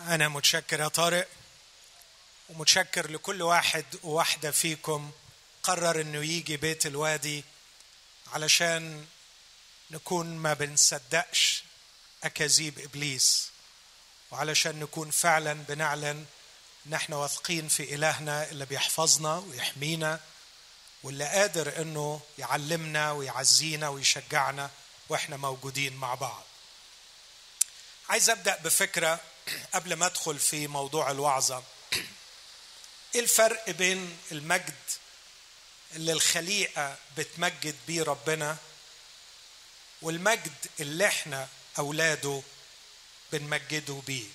أنا متشكر يا طارق ومتشكر لكل واحد وواحدة فيكم قرر إنه يجي بيت الوادي علشان نكون ما بنصدقش أكاذيب إبليس وعلشان نكون فعلا بنعلن إن إحنا واثقين في إلهنا اللي بيحفظنا ويحمينا واللي قادر إنه يعلمنا ويعزينا ويشجعنا وإحنا موجودين مع بعض. عايز أبدأ بفكرة قبل ما ادخل في موضوع الوعظة إيه الفرق بين المجد اللي الخليقة بتمجد بيه ربنا والمجد اللي إحنا أولاده بنمجده بيه؟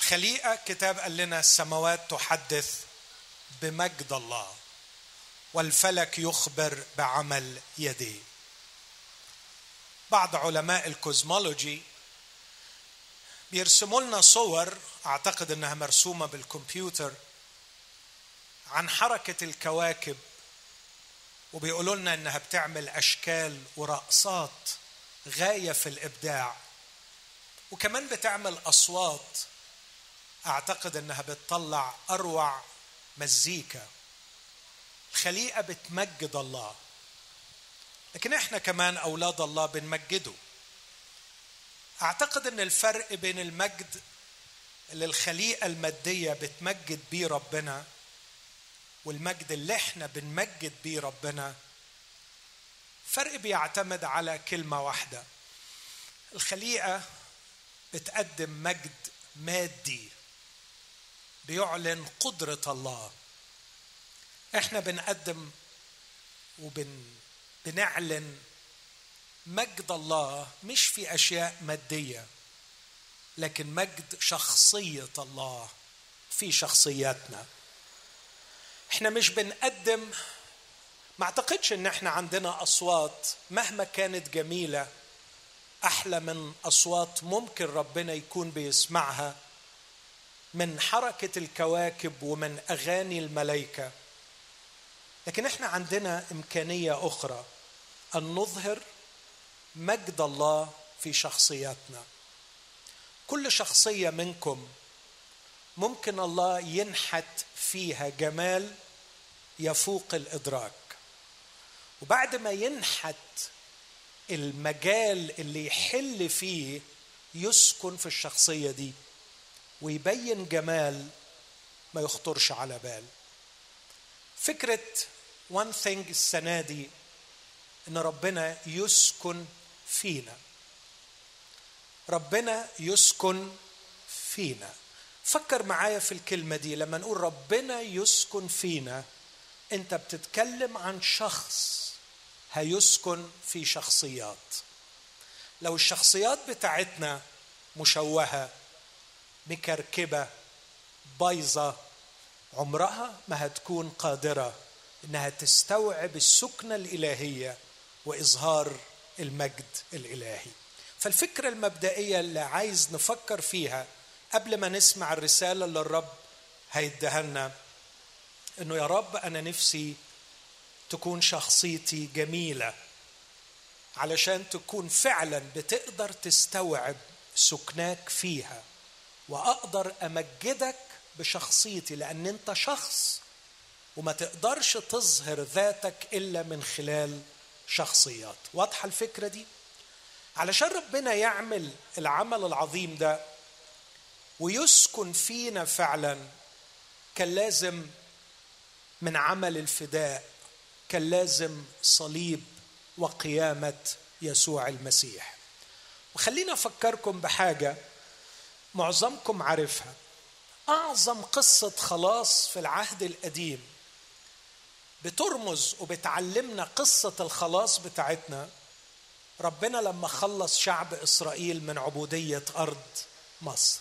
الخليقة كتاب قال لنا السماوات تحدث بمجد الله والفلك يخبر بعمل يديه. بعض علماء الكوزمولوجي بيرسموا لنا صور أعتقد إنها مرسومة بالكمبيوتر عن حركة الكواكب وبيقولوا لنا إنها بتعمل أشكال ورقصات غاية في الإبداع. وكمان بتعمل أصوات أعتقد إنها بتطلع أروع مزيكا. الخليقة بتمجد الله لكن إحنا كمان أولاد الله بنمجده. أعتقد إن الفرق بين المجد اللي الخليقة المادية بتمجد بيه ربنا والمجد اللي إحنا بنمجد بيه ربنا فرق بيعتمد على كلمة واحدة. الخليقة بتقدم مجد مادي بيعلن قدرة الله. إحنا بنقدم وبن مجد الله مش في أشياء مادية لكن مجد شخصية الله في شخصياتنا. إحنا مش بنقدم ما أعتقدش إن إحنا عندنا أصوات مهما كانت جميلة أحلى من أصوات ممكن ربنا يكون بيسمعها من حركة الكواكب ومن أغاني الملائكه لكن إحنا عندنا إمكانية أخرى أن نظهر مجد الله في شخصياتنا. كل شخصية منكم ممكن الله ينحت فيها جمال يفوق الإدراك. وبعد ما ينحت المجال اللي يحل فيه يسكن في الشخصية دي ويبين جمال ما يخطرش على بال. فكرة one thing السنة دي إن ربنا يسكن فينا. ربنا يسكن فينا. فكر معايا في الكلمة دي. لما نقول ربنا يسكن فينا انت بتتكلم عن شخص هيسكن في شخصيات. لو الشخصيات بتاعتنا مشوهة مكركبة بايظة عمرها ما هتكون قادرة إنها تستوعب السكنة الإلهية وإظهار المجد الإلهي. فالفكرة المبدئية اللي عايز نفكر فيها قبل ما نسمع الرسالة اللي الرب هيديها لنا إنه يا رب أنا نفسي تكون شخصيتي جميلة علشان تكون فعلا بتقدر تستوعب سكناك فيها وأقدر أمجدك بشخصيتي لأن أنت شخص وما تقدرش تظهر ذاتك إلا من خلال شخصيات. واضحة الفكرة دي؟ علشان ربنا يعمل العمل العظيم ده ويسكن فينا فعلا كان لازم من عمل الفداء كان لازم صليب وقيامة يسوع المسيح. وخلينا أفكركم بحاجة معظمكم عارفها. أعظم قصة خلاص في العهد القديم بترمز وبتعلمنا قصة الخلاص بتاعتنا ربنا لما خلص شعب إسرائيل من عبودية أرض مصر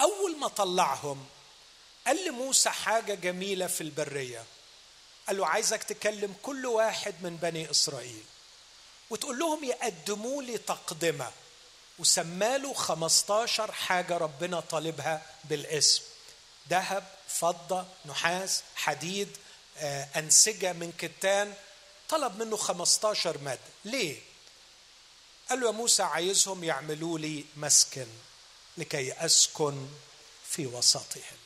أول ما طلعهم قال لموسى حاجة جميلة في البرية قال له عايزك تكلم كل واحد من بني إسرائيل وتقول لهم يقدموا لي تقدمة وسماله 15 حاجة ربنا طالبها بالاسم ذهب فضة نحاس حديد أنسجة من كتان طلب منه 15 مادة. ليه؟ قال له يا موسى عايزهم يعملوا لي مسكن لكي أسكن في وسطهم.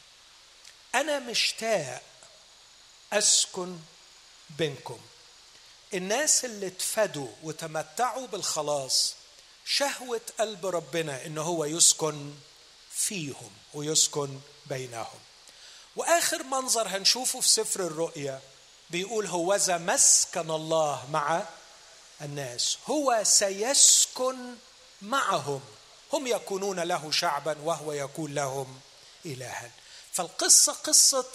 أنا مشتاق أسكن بينكم. الناس اللي اتفدوا وتمتعوا بالخلاص شهوة قلب ربنا إن هو يسكن فيهم ويسكن بينهم. وآخر منظر هنشوفه في سفر الرؤيا بيقول هوذا مسكن الله مع الناس هو سيسكن معهم هم يكونون له شعبا وهو يكون لهم الها. فالقصة قصة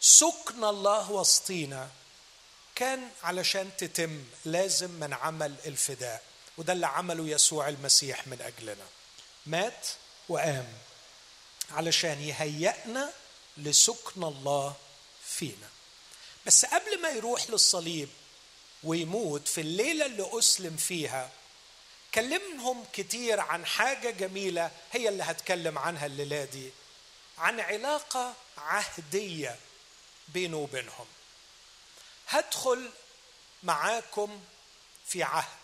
سكن الله وسطينا كان علشان تتم لازم من عمل الفداء وده اللي عمله يسوع المسيح من أجلنا. مات وقام علشان يهيئنا لسكن الله فينا. بس قبل ما يروح للصليب ويموت في الليلة اللي أسلم فيها كلمهم كتير عن حاجة جميلة هي اللي هتكلم عنها الليلة دي عن علاقة عهدية بينه وبينهم. هدخل معاكم في عهد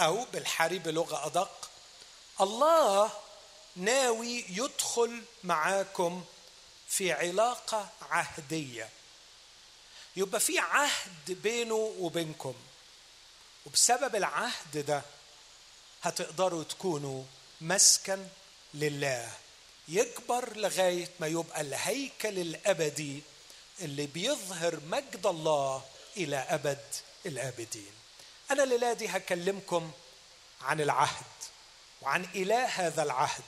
أو بالحري بلغة أدق الله ناوي يدخل معاكم في علاقة عهدية. يبقى في عهد بينه وبينكم. وبسبب العهد ده هتقدروا تكونوا مسكن لله. يكبر لغاية ما يبقى الهيكل الأبدي اللي بيظهر مجد الله إلى أبد الآبدين. أنا الليلة دي هكلمكم عن العهد وعن إله هذا العهد.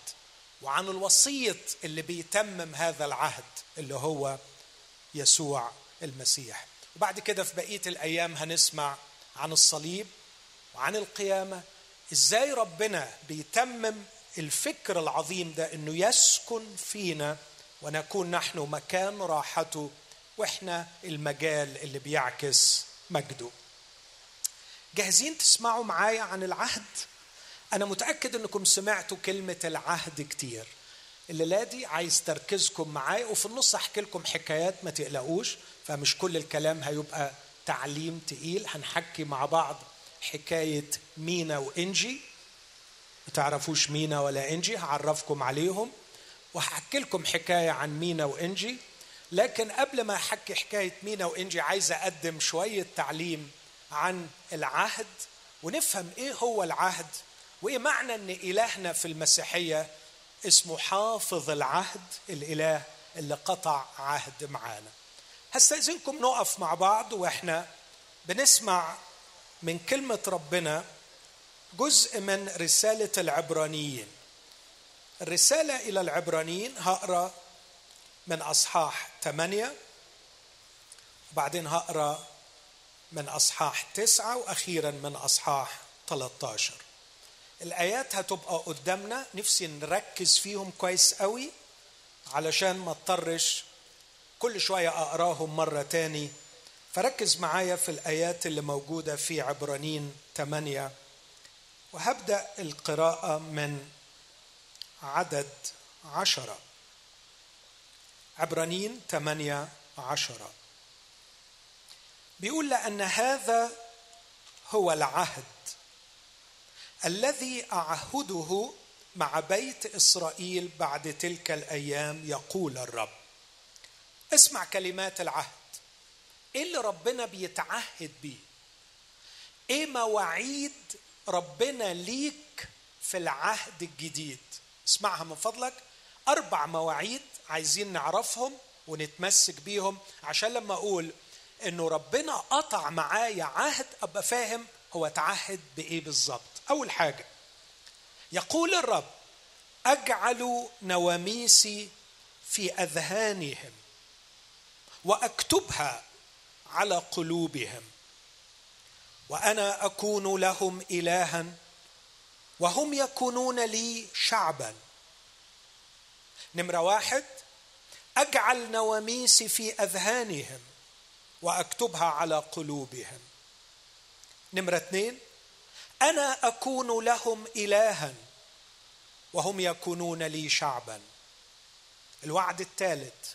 وعن الوسيط اللي بيتمم هذا العهد اللي هو يسوع المسيح. وبعد كده في بقية الأيام هنسمع عن الصليب وعن القيامة إزاي ربنا بيتمم الفكر العظيم ده إنه يسكن فينا ونكون نحن مكان راحته وإحنا المجال اللي بيعكس مجده. جاهزين تسمعوا معايا عن العهد؟ أنا متأكد أنكم سمعتوا كلمة العهد كتير. الليلة دي عايز تركيزكم معايا وفي النص أحكي لكم حكايات ما تقلقوش فمش كل الكلام هيبقى تعليم تقيل. هنحكي مع بعض حكاية مينا وإنجي. ما تعرفوش مينا ولا إنجي هعرفكم عليهم وهحكي لكم حكاية عن مينا وإنجي. لكن قبل ما أحكي حكاية مينا وإنجي عايز أقدم شوية تعليم عن العهد ونفهم إيه هو العهد. وايه معنى إن إلهنا في المسيحية اسمه حافظ العهد الإله اللي قطع عهد معانا. هستاذنكم نقف مع بعض وإحنا بنسمع من كلمة ربنا جزء من رسالة العبرانيين. الرسالة إلى العبرانيين هقرأ من أصحاح ثمانيه وبعدين هقرأ من أصحاح تسعة وأخيرا من أصحاح 13 الآيات هتبقى قدامنا. نفسي نركز فيهم كويس قوي علشان ما اضطرش كل شوية أقراهم مرة تاني. فركز معايا في الآيات اللي موجودة في عبرانين 8 وهبدأ القراءة من عدد عشرة. عبرانين 8 عشرة. بيقول لأن هذا هو العهد. الذي أعهده مع بيت إسرائيل بعد تلك الأيام يقول الرب. اسمع كلمات العهد. إيه اللي ربنا بيتعهد بيه؟ إيه مواعيد ربنا ليك في العهد الجديد؟ اسمعها من فضلك. أربع مواعيد عايزين نعرفهم ونتمسك بيهم عشان لما أقول إنه ربنا قطع معايا عهد أبقى فاهم هو تعهد بإيه بالظبط. أول حاجة يقول الرب أجعل نواميسي في أذهانهم وأكتبها على قلوبهم وأنا أكون لهم الها وهم يكونون لي شعبا. نمرة واحد أجعل نواميسي في أذهانهم وأكتبها على قلوبهم. نمرة اثنين أنا أكون لهم الها وهم يكونون لي شعبا. الوعد الثالث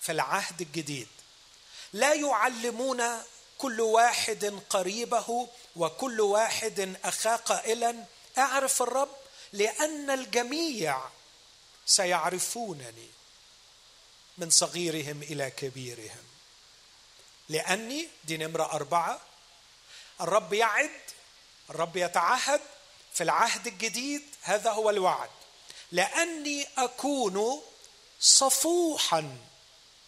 في العهد الجديد لا يعلمون كل واحد قريبه وكل واحد اخاه قائلا أعرف الرب لأن الجميع سيعرفونني من صغيرهم إلى كبيرهم. لأني دي نمرة أربعة الرب يعد الرب يتعهد في العهد الجديد هذا هو الوعد. لأني أكون صفوحا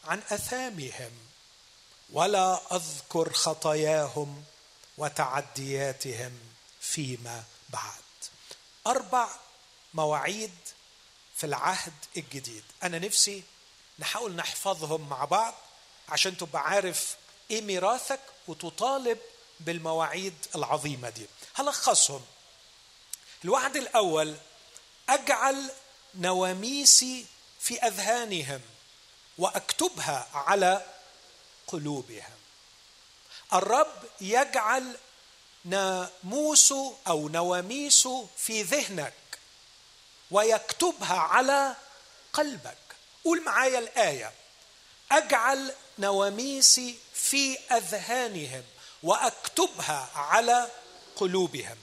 عن أثامهم ولا أذكر خطاياهم وتعدياتهم فيما بعد. أربع مواعيد في العهد الجديد. أنا نفسي نحاول نحفظهم مع بعض عشان تبقى عارف إيه ميراثك وتطالب بالمواعيد العظيمة دي. هلخصهم. الوعد الأول أجعل نواميسي في أذهانهم وأكتبها على قلوبهم. الرب يجعل ناموس أو نواميس في ذهنك ويكتبها على قلبك. قول معايا الآية. أجعل نواميسي في أذهانهم وأكتبها على قلوبهم.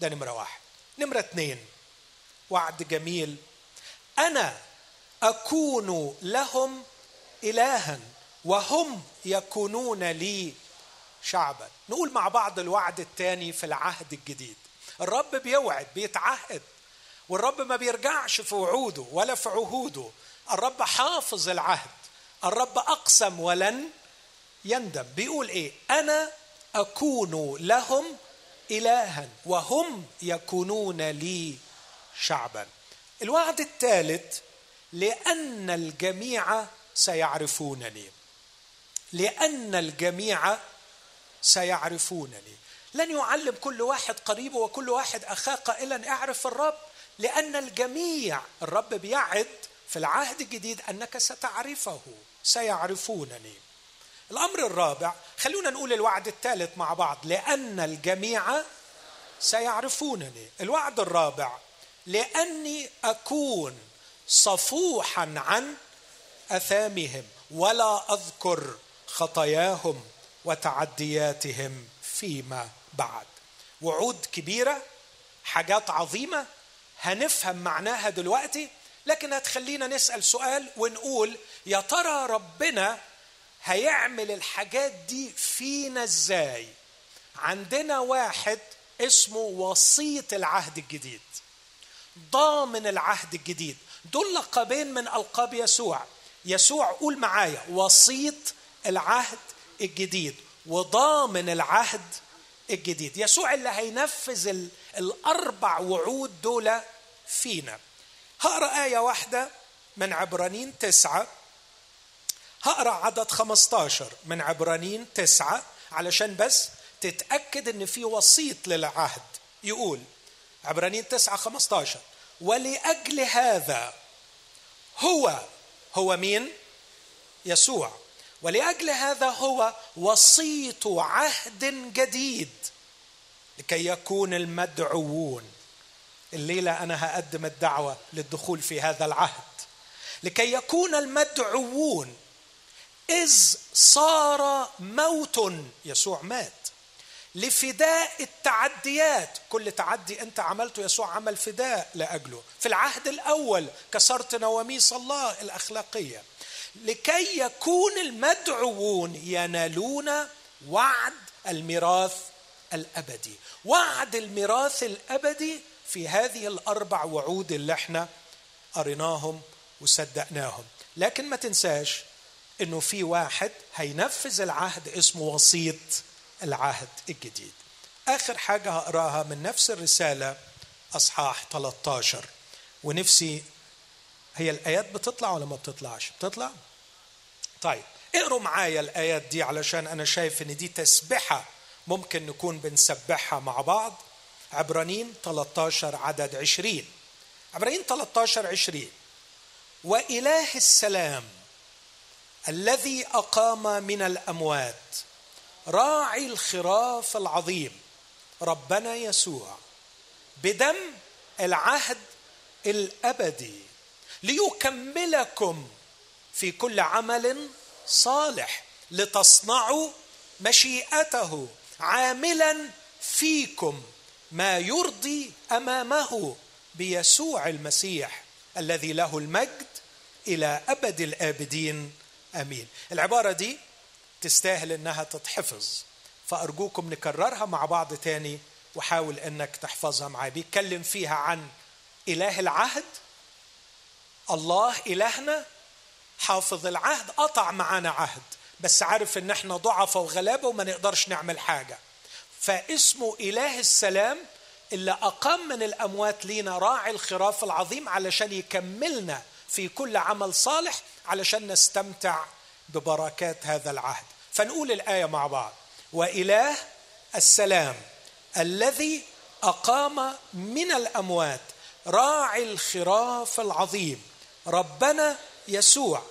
ده نمرة واحد. نمرة اثنين وعد جميل. أنا أكون لهم الها وهم يكونون لي شعبا. نقول مع بعض الوعد الثاني في العهد الجديد. الرب بيوعد بيتعهد والرب ما بيرجعش في وعوده ولا في عهوده. الرب حافظ العهد. الرب أقسم ولن يندم. بيقول إيه؟ أنا أكون لهم الها وهم يكونون لي شعبا. الوعد الثالث لأن الجميع سيعرفونني. لأن الجميع سيعرفونني. لن يعلم كل واحد قريبه وكل واحد أخاه قائلا اعرف الرب. لأن الجميع الرب بيعد في العهد الجديد أنك ستعرفه سيعرفونني. الأمر الرابع خلونا نقول الوعد الثالث مع بعض لأن الجميع سيعرفونني. الوعد الرابع لأني أكون صفوحا عن أثامهم ولا أذكر خطاياهم وتعدياتهم فيما بعد. وعود كبيرة حاجات عظيمة هنفهم معناها دلوقتي لكن هتخلينا نسأل سؤال ونقول يا ترى ربنا هيعمل الحاجات دي فينا إزاي؟ عندنا واحد اسمه وسيط العهد الجديد. ضامن العهد الجديد. دول لقبين من ألقاب يسوع. يسوع قول معايا وسيط العهد الجديد وضامن العهد الجديد. يسوع اللي هينفذ الأربع وعود دول فينا. هقرأ آية واحدة من عبرانين تسعة. هقرأ عدد 15 من عبرانين تسعة علشان بس تتأكد إن في وسيط للعهد. يقول عبرانين تسعة 15 ولأجل هذا هو هو مين؟ يسوع. ولأجل هذا هو وسيط عهد جديد لكي يكون المدعوون. الليلة أنا هقدم الدعوة للدخول في هذا العهد. لكي يكون المدعوون إذ صار موت يسوع مات. لفداء التعديات كل تعدي أنت عملته يسوع عمل فداء لأجله. في العهد الأول كسرت نواميس الله الأخلاقية. لكي يكون المدعوون ينالون وعد الميراث الأبدي. وعد الميراث الأبدي في هذه الأربع وعود اللي إحنا قريناهم وصدقناهم. لكن ما تنساش إنه في واحد هينفذ العهد اسمه وسيط العهد الجديد. آخر حاجة هقراها من نفس الرسالة أصحاح 13 ونفسي هي الآيات بتطلع ولا ما بتطلعش؟ بتطلع؟ طيب اقروا معايا الآيات دي علشان أنا شايف إن دي تسبحة ممكن نكون بنسبحها مع بعض. عبرانيين 13 عدد 20 عبرانيين 13 20 وإله السلام. الذي أقام من الأموات. راعي الخراف العظيم ربنا يسوع. بدم العهد الأبدي. ليكملكم في كل عمل صالح. لتصنعوا مشيئته عاملا فيكم ما يرضي أمامه بيسوع المسيح الذي له المجد إلى أبد الآبدين. أمين. العبارة دي تستاهل إنها تتحفظ فأرجوكم نكررها مع بعض تاني وحاول إنك تحفظها معايا. بيتكلم فيها عن إله العهد. الله إلهنا حافظ العهد قطع معانا عهد بس عارف إن إحنا ضعفة وغلابة وما نقدرش نعمل حاجة. فاسمه إله السلام اللي أقام من الأموات لينا راعي الخراف العظيم علشان يكملنا في كل عمل صالح علشان نستمتع ببركات هذا العهد. فنقول الآية مع بعض. وإله السلام الذي أقام من الأموات راعي الخراف العظيم ربنا يسوع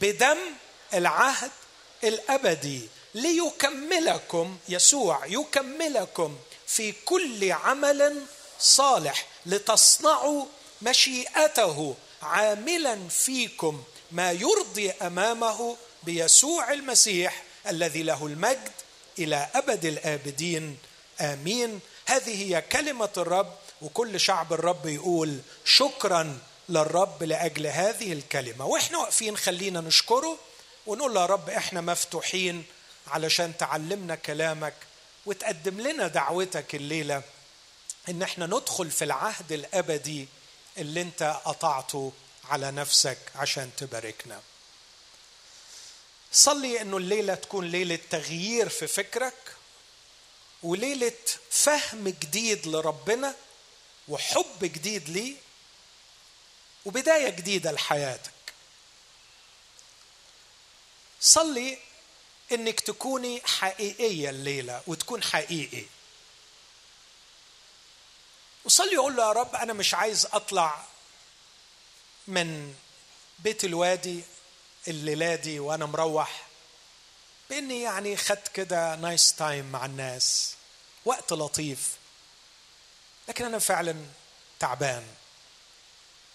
بدم العهد الأبدي. ليكملكم يسوع يكملكم في كل عمل صالح لتصنعوا مشيئته عاملا فيكم ما يرضي أمامه بيسوع المسيح الذي له المجد إلى أبد الآبدين. آمين. هذه هي كلمة الرب وكل شعب الرب يقول شكرا للرب لأجل هذه الكلمة. وإحنا واقفين خلينا نشكره ونقول يا رب إحنا مفتوحين علشان تعلمنا كلامك وتقدم لنا دعوتك الليلة إن إحنا ندخل في العهد الأبدي اللي أنت قطعته على نفسك عشان تباركنا. صلي إنه الليلة تكون ليلة تغيير في فكرك وليلة فهم جديد لربنا وحب جديد ليه وبداية جديدة لحياتك. صلي إنك تكوني حقيقية الليلة وتكون حقيقي. وصلي يقول له يا رب أنا مش عايز أطلع من بيت الوادي الليلة دي وأنا مروح بإني يعني خدت كده nice time مع الناس وقت لطيف. لكن أنا فعلا تعبان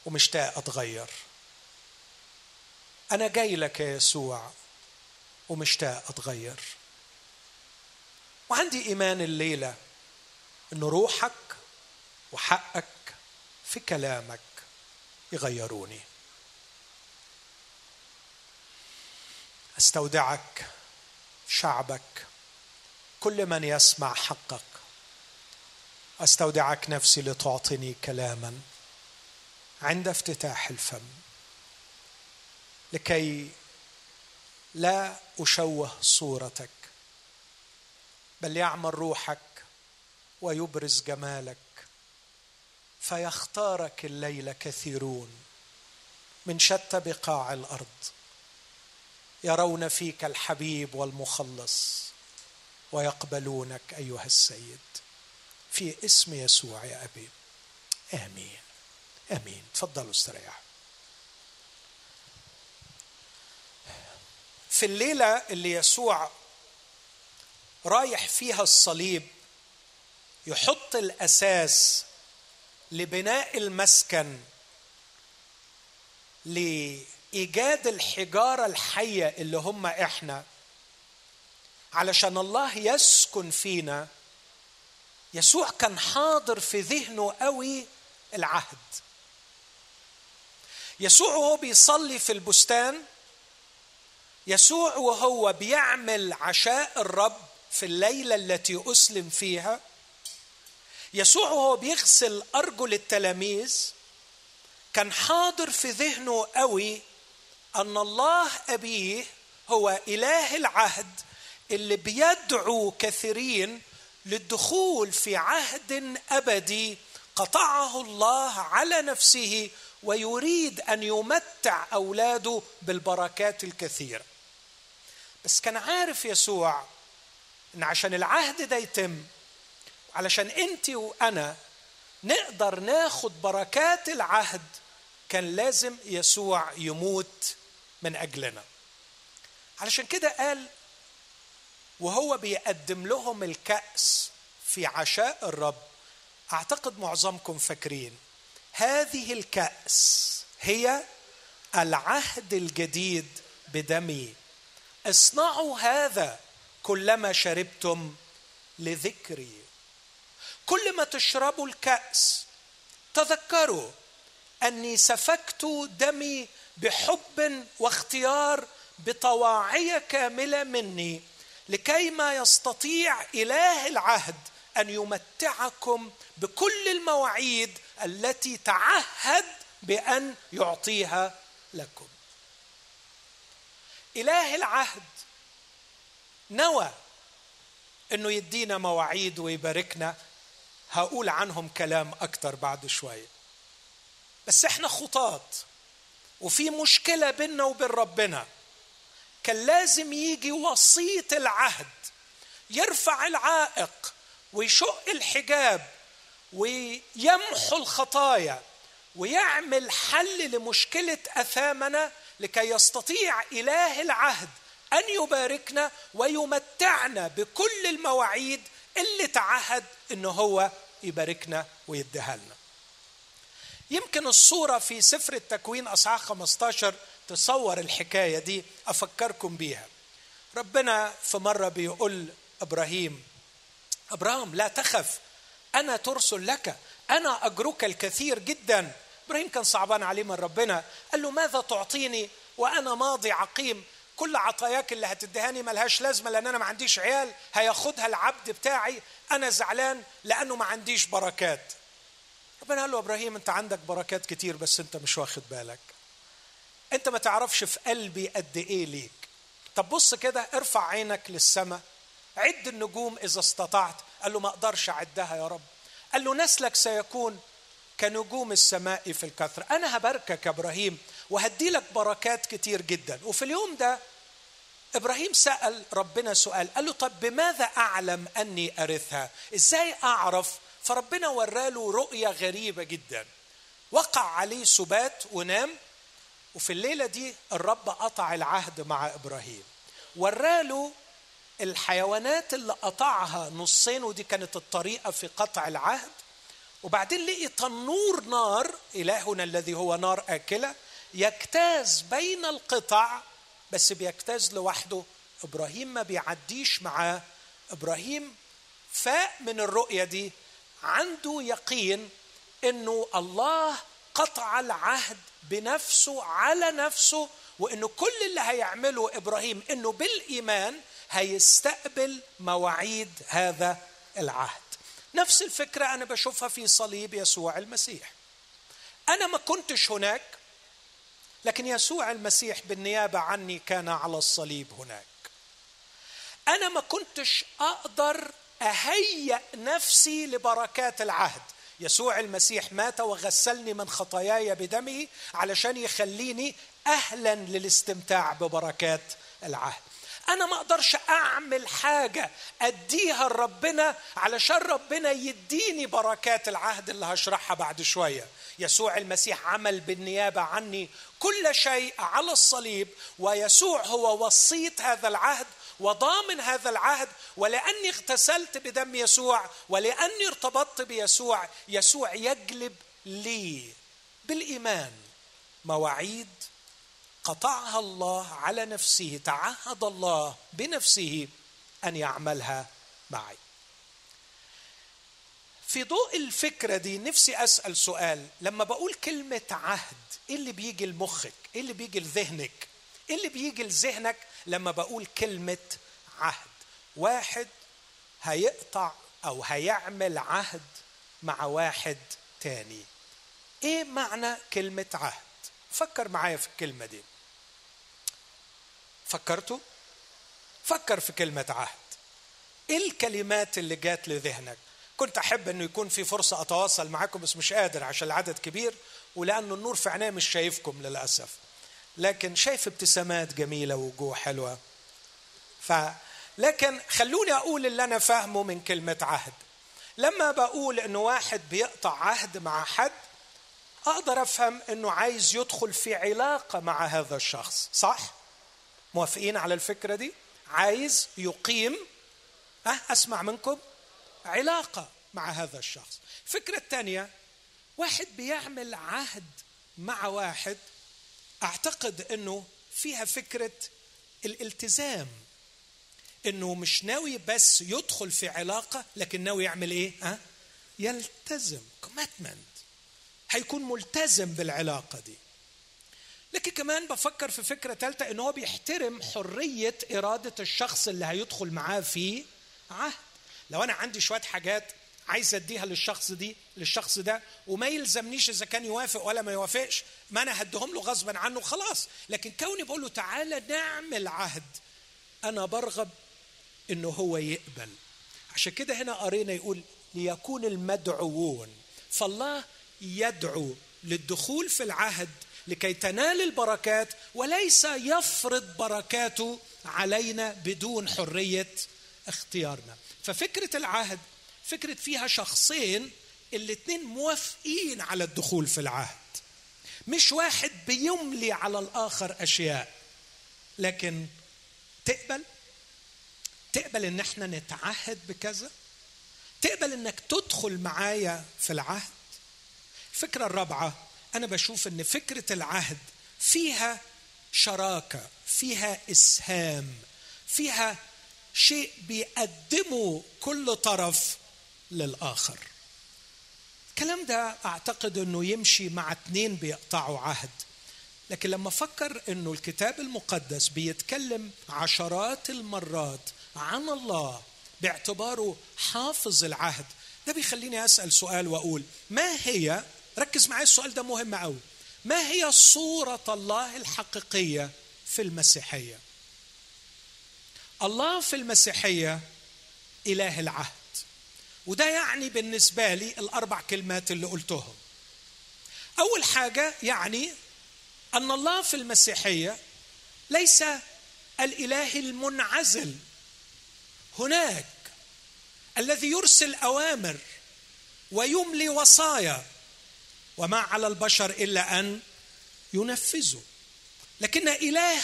ومشتاق أتغير. أنا جاي لك يا يسوع ومشتاق أتغير. وعندي إيمان الليلة ان روحك وحقك في كلامك. يغيروني. أستودعك شعبك كل من يسمع حقك. أستودعك نفسي لتعطني كلاما عند افتتاح الفم. لكي لا أشوه صورتك بل يعمل روحك ويبرز جمالك. فيختارك الليل كثيرون من شتى بقاع الأرض يرون فيك الحبيب والمخلص ويقبلونك أيها السيد. في اسم يسوع يا أبي. آمين. آمين. تفضلوا استريحوا. في الليلة اللي يسوع رايح فيها الصليب يحط الأساس لبناء المسكن لإيجاد الحجارة الحية اللي هم إحنا. علشان الله يسكن فينا يسوع كان حاضر في ذهنه قوي العهد. يسوع وهو بيصلي في البستان يسوع وهو بيعمل عشاء الرب في الليلة التي أسلم فيها يسوع وهو بيغسل أرجل التلاميذ. كان حاضر في ذهنه قوي أن الله أبيه هو إله العهد اللي بيدعو كثيرين للدخول في عهد أبدي قطعه الله على نفسه ويريد أن يمتع أولاده بالبركات الكثيرة. بس كان عارف يسوع إن عشان العهد ده يتم علشان انت وأنا نقدر ناخد بركات العهد كان لازم يسوع يموت من أجلنا. علشان كده قال وهو بيقدم لهم الكأس في عشاء الرب. أعتقد معظمكم فاكرين. هذه الكأس هي العهد الجديد بدمي. اصنعوا هذا كلما شربتم لذكري. كل ما تشربوا الكأس. تذكروا أني سفكت دمي بحب واختيار بطواعية كاملة مني لكي ما يستطيع إله العهد أن يمتعكم بكل المواعيد التي تعهد بأن يعطيها لكم. إله العهد نوى إنه يدينا مواعيد ويباركنا هقول عنهم كلام أكتر بعد شوية. بس إحنا خطاط وفي مشكلة بيننا وبين ربنا. كان لازم يجي وسيط العهد يرفع العائق ويشق الحجاب ويمحو الخطايا ويعمل حل لمشكلة أثامنا لكي يستطيع إله العهد أن يباركنا ويمتعنا بكل المواعيد اللي تعهد انه هو يباركنا ويديها لنا. يمكن الصورة في سفر التكوين أصحاح 15 تصور الحكاية دي أفكركم بيها. ربنا في مرة بيقول إبراهيم إبراهيم لا تخف أنا ترسل لك أنا أجرك الكثير جدا إبراهيم كان صعبان عليه من ربنا قال له ماذا تعطيني وأنا ماضي عقيم كل عطاياك اللي هتدهاني ملهاش لازمة لأن أنا ما عنديش عيال هياخدها العبد بتاعي. أنا زعلان لأنه ما عنديش بركات. ربنا قال له إبراهيم أنت عندك بركات كتير بس أنت مش واخد بالك. أنت ما تعرفش في قلبي قد إيه ليك. طب بص كده ارفع عينك للسماء. عد النجوم إذا استطعت. قال له ما أقدرش أعدها يا رب. قال له نسلك سيكون كنجوم السماء في الكثرة. أنا هباركك يا إبراهيم. وهدي لك بركات كتير جدا. وفي اليوم ده إبراهيم سأل ربنا سؤال قال له طب بماذا أعلم أني أرثها؟ إزاي أعرف؟ فربنا وراله رؤية غريبة جدا. وقع عليه سبات ونام وفي الليلة دي الرب قطع العهد مع إبراهيم. وراله الحيوانات اللي قطعها نصين ودي كانت الطريقة في قطع العهد. وبعدين لقي تنور نار إلهنا الذي هو نار آكلة يجتاز بين القطع بس بيجتاز لوحده. إبراهيم ما بيعديش معاه. إبراهيم فاق من الرؤية دي. عنده يقين إنه الله قطع العهد بنفسه على نفسه وإنه كل اللي هيعمله إبراهيم إنه بالإيمان هيستقبل مواعيد هذا العهد. نفس الفكرة أنا بشوفها في صليب يسوع المسيح. أنا ما كنتش هناك لكن يسوع المسيح بالنيابة عني كان على الصليب هناك. أنا ما كنتش أقدر أهيأ نفسي لبركات العهد. يسوع المسيح مات وغسلني من خطاياي بدمه علشان يخليني أهلا للاستمتاع ببركات العهد. أنا ما أقدرش أعمل حاجة أديها لربنا علشان ربنا يديني بركات العهد اللي هشرحها بعد شوية. يسوع المسيح عمل بالنيابة عني كل شيء على الصليب ويسوع هو وسيط هذا العهد وضامن هذا العهد ولأني اغتسلت بدم يسوع ولأني ارتبطت بيسوع يسوع يجلب لي بالإيمان مواعيد قطعها الله على نفسه تعهد الله بنفسه أن يعملها معي. في ضوء الفكرة دي نفسي أسأل سؤال لما بقول كلمة عهد إيه اللي بيجي لمخك؟ إيه اللي بيجي لذهنك؟ إيه اللي بيجي لذهنك لما بقول كلمة عهد؟ واحد هيقطع أو هيعمل عهد مع واحد تاني إيه معنى كلمة عهد؟ فكر معايا في الكلمة دي فكرتوا فكر في كلمة عهد إيه الكلمات اللي جات لذهنك كنت أحب إنه يكون في فرصة أتواصل معاكم بس مش قادر عشان العدد كبير ولأنه النور في عينيه مش شايفكم للأسف. لكن شايف ابتسامات جميلة ووجوه حلوة. ف لكن خلوني أقول اللي أنا فاهمه من كلمة عهد. لما بقول انه واحد بيقطع عهد مع حد أقدر أفهم إنه عايز يدخل في علاقة مع هذا الشخص صح؟ موافقين على الفكرة دي؟ عايز يقيم أه أسمع منكم علاقة مع هذا الشخص. الفكرة الثانية واحد بيعمل عهد مع واحد أعتقد إنه فيها فكرة الالتزام إنه مش ناوي بس يدخل في علاقة لكن ناوي يعمل إيه؟ ها؟ يلتزم كوميتمنت هيكون ملتزم بالعلاقة دي لكن كمان بفكر في فكرة ثالثه إن هو بيحترم حرية إرادة الشخص اللي هيدخل معاه في عهد لو أنا عندي شوية حاجات عايز اديها للشخص دي للشخص ده وما يلزمنيش إذا كان يوافق ولا ما يوافقش ما أنا هديهم له غصبا عنه خلاص لكن كوني بقول له تعالى نعمل عهد أنا برغب إنه هو يقبل. عشان كده هنا قرينا يقول ليكون المدعوون. فالله يدعو للدخول في العهد لكي تنال البركات وليس يفرض بركاته علينا بدون حرية اختيارنا. ففكرة العهد فكرة فيها شخصين الاثنين موافقين على الدخول في العهد. مش واحد بيملي على الآخر أشياء. لكن تقبل؟ تقبل إن إحنا نتعهد بكذا؟ تقبل إنك تدخل معايا في العهد؟ الفكرة الرابعة أنا بشوف إن فكرة العهد فيها شراكة فيها إسهام فيها شيء بيقدمه كل طرف للآخر. الكلام ده أعتقد إنه يمشي مع اتنين بيقطعوا عهد. لكن لما أفكر إنه الكتاب المقدس بيتكلم عشرات المرات عن الله باعتباره حافظ العهد ده بيخليني أسأل سؤال وأقول ما هي ركز معي السؤال ده مهم قوي ما هي صورة الله الحقيقية في المسيحية؟ الله في المسيحية إله العهد. وده يعني بالنسبة لي الأربع كلمات اللي قلتهم. أول حاجة يعني أن الله في المسيحية ليس الإله المنعزل. هناك الذي يرسل أوامر ويملي وصايا وما على البشر إلا أن ينفذوا. لكن إله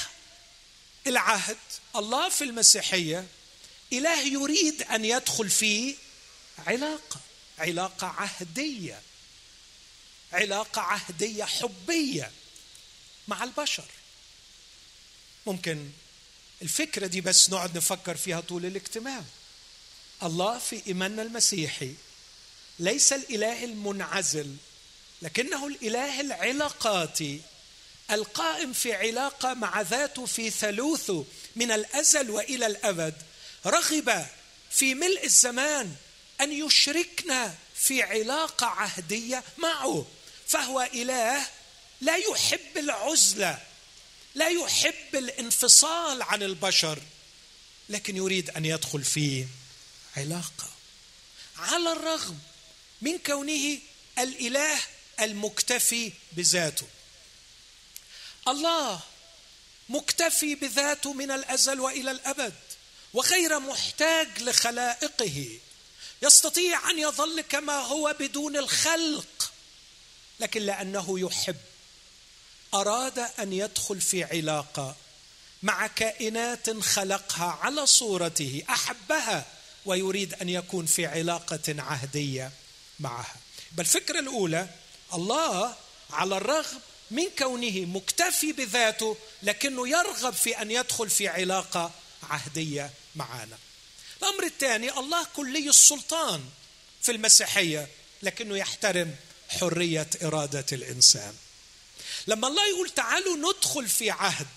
العهد الله في المسيحية إله يريد أن يدخل في علاقة علاقة عهدية علاقة عهدية حبية مع البشر. ممكن الفكرة دي بس نقعد نفكر فيها طول الاجتماع. الله في إيماننا المسيحي ليس الإله المنعزل لكنه الإله العلاقاتي القائم في علاقة مع ذاته في ثالوثه من الأزل وإلى الأبد رغب في ملء الزمان أن يشركنا في علاقة عهدية معه. فهو إله لا يحب العزلة لا يحب الانفصال عن البشر لكن يريد أن يدخل في علاقة. على الرغم من كونه الإله المكتفي بذاته. الله مكتفي بذاته من الأزل وإلى الأبد وغير محتاج لخلائقه. يستطيع أن يظل كما هو بدون الخلق لكن لأنه يحب. أراد أن يدخل في علاقة مع كائنات خلقها على صورته أحبها ويريد أن يكون في علاقة عهدية معها. بل الفكرة الأولى الله على الرغم من كونه مكتفي بذاته لكنه يرغب في أن يدخل في علاقة عهدية معنا. الأمر الثاني الله كلي السلطان في المسيحية لكنه يحترم حرية إرادة الإنسان. لما الله يقول تعالوا ندخل في عهد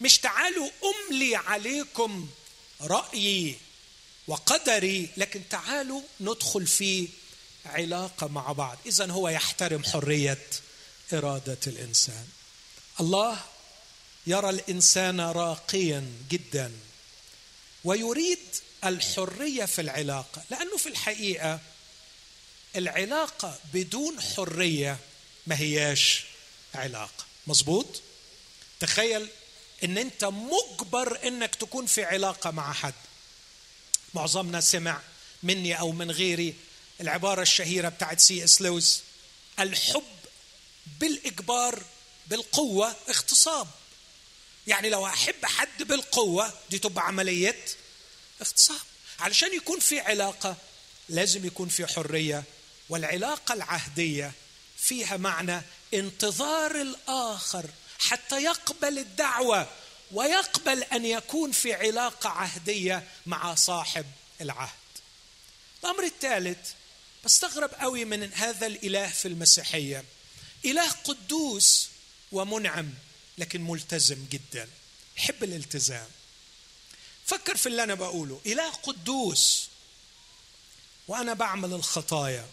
مش تعالوا أملي عليكم رأيي وقدري لكن تعالوا ندخل في علاقة مع بعض. اذا هو يحترم حرية إرادة الإنسان. الله يرى الإنسان راقيا جدا. ويريد الحرية في العلاقة. لأنه في الحقيقة العلاقة بدون حرية ما هياش علاقة. مظبوط؟ تخيل إن أنت مجبر إنك تكون في علاقة مع حد. معظمنا سمع مني أو من غيري العبارة الشهيرة بتاعت سي إس لويس الحب بالإجبار بالقوة اغتصاب. يعني لو أحب حد بالقوة دي تبقى عملية اغتصاب علشان يكون في علاقة لازم يكون في حرية والعلاقة العهدية فيها معنى انتظار الآخر حتى يقبل الدعوة ويقبل أن يكون في علاقة عهدية مع صاحب العهد. الأمر الثالث بستغرب قوي من هذا الإله في المسيحية. إله قدوس ومنعم. لكن ملتزم جدا. يحب الالتزام. فكر في اللي أنا بقوله. إله قدوس. وأنا بعمل الخطايا.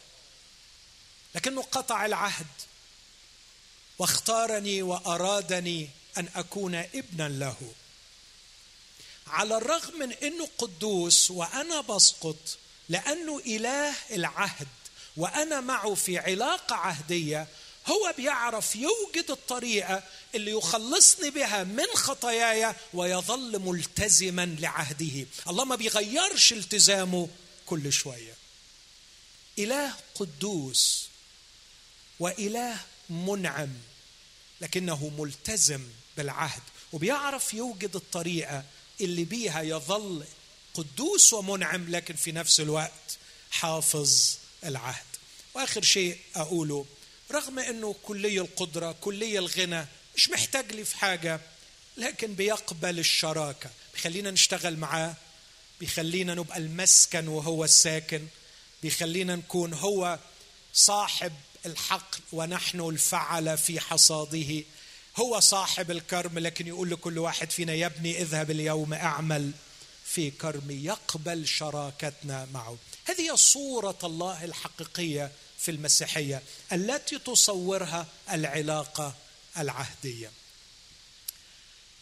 لكنه قطع العهد. واختارني وأرادني أن أكون ابنا له. على الرغم من إنه قدوس وأنا بسقط لأنه إله العهد وأنا معه في علاقة عهدية هو بيعرف يوجد الطريقة اللي يخلصني بها من خطاياي ويظل ملتزما لعهده. الله ما بيغيرش التزامه كل شوية. إله قدوس وإله منعم لكنه ملتزم بالعهد. وبيعرف يوجد الطريقة اللي بيها يظل قدوس ومنعم لكن في نفس الوقت حافظ العهد. وآخر شيء أقوله رغم إنه كلي القدرة كلي الغنى مش محتاج لي في حاجة لكن بيقبل الشراكة. بيخلينا نشتغل معاه بيخلينا نبقى المسكن وهو الساكن بيخلينا نكون هو صاحب الحقل ونحن الفعل في حصاده. هو صاحب الكرم لكن يقول لكل واحد فينا يا ابني اذهب اليوم اعمل في كرمي. يقبل شراكتنا معه. هذه صورة الله الحقيقية في المسيحية التي تصورها العلاقة العهدية.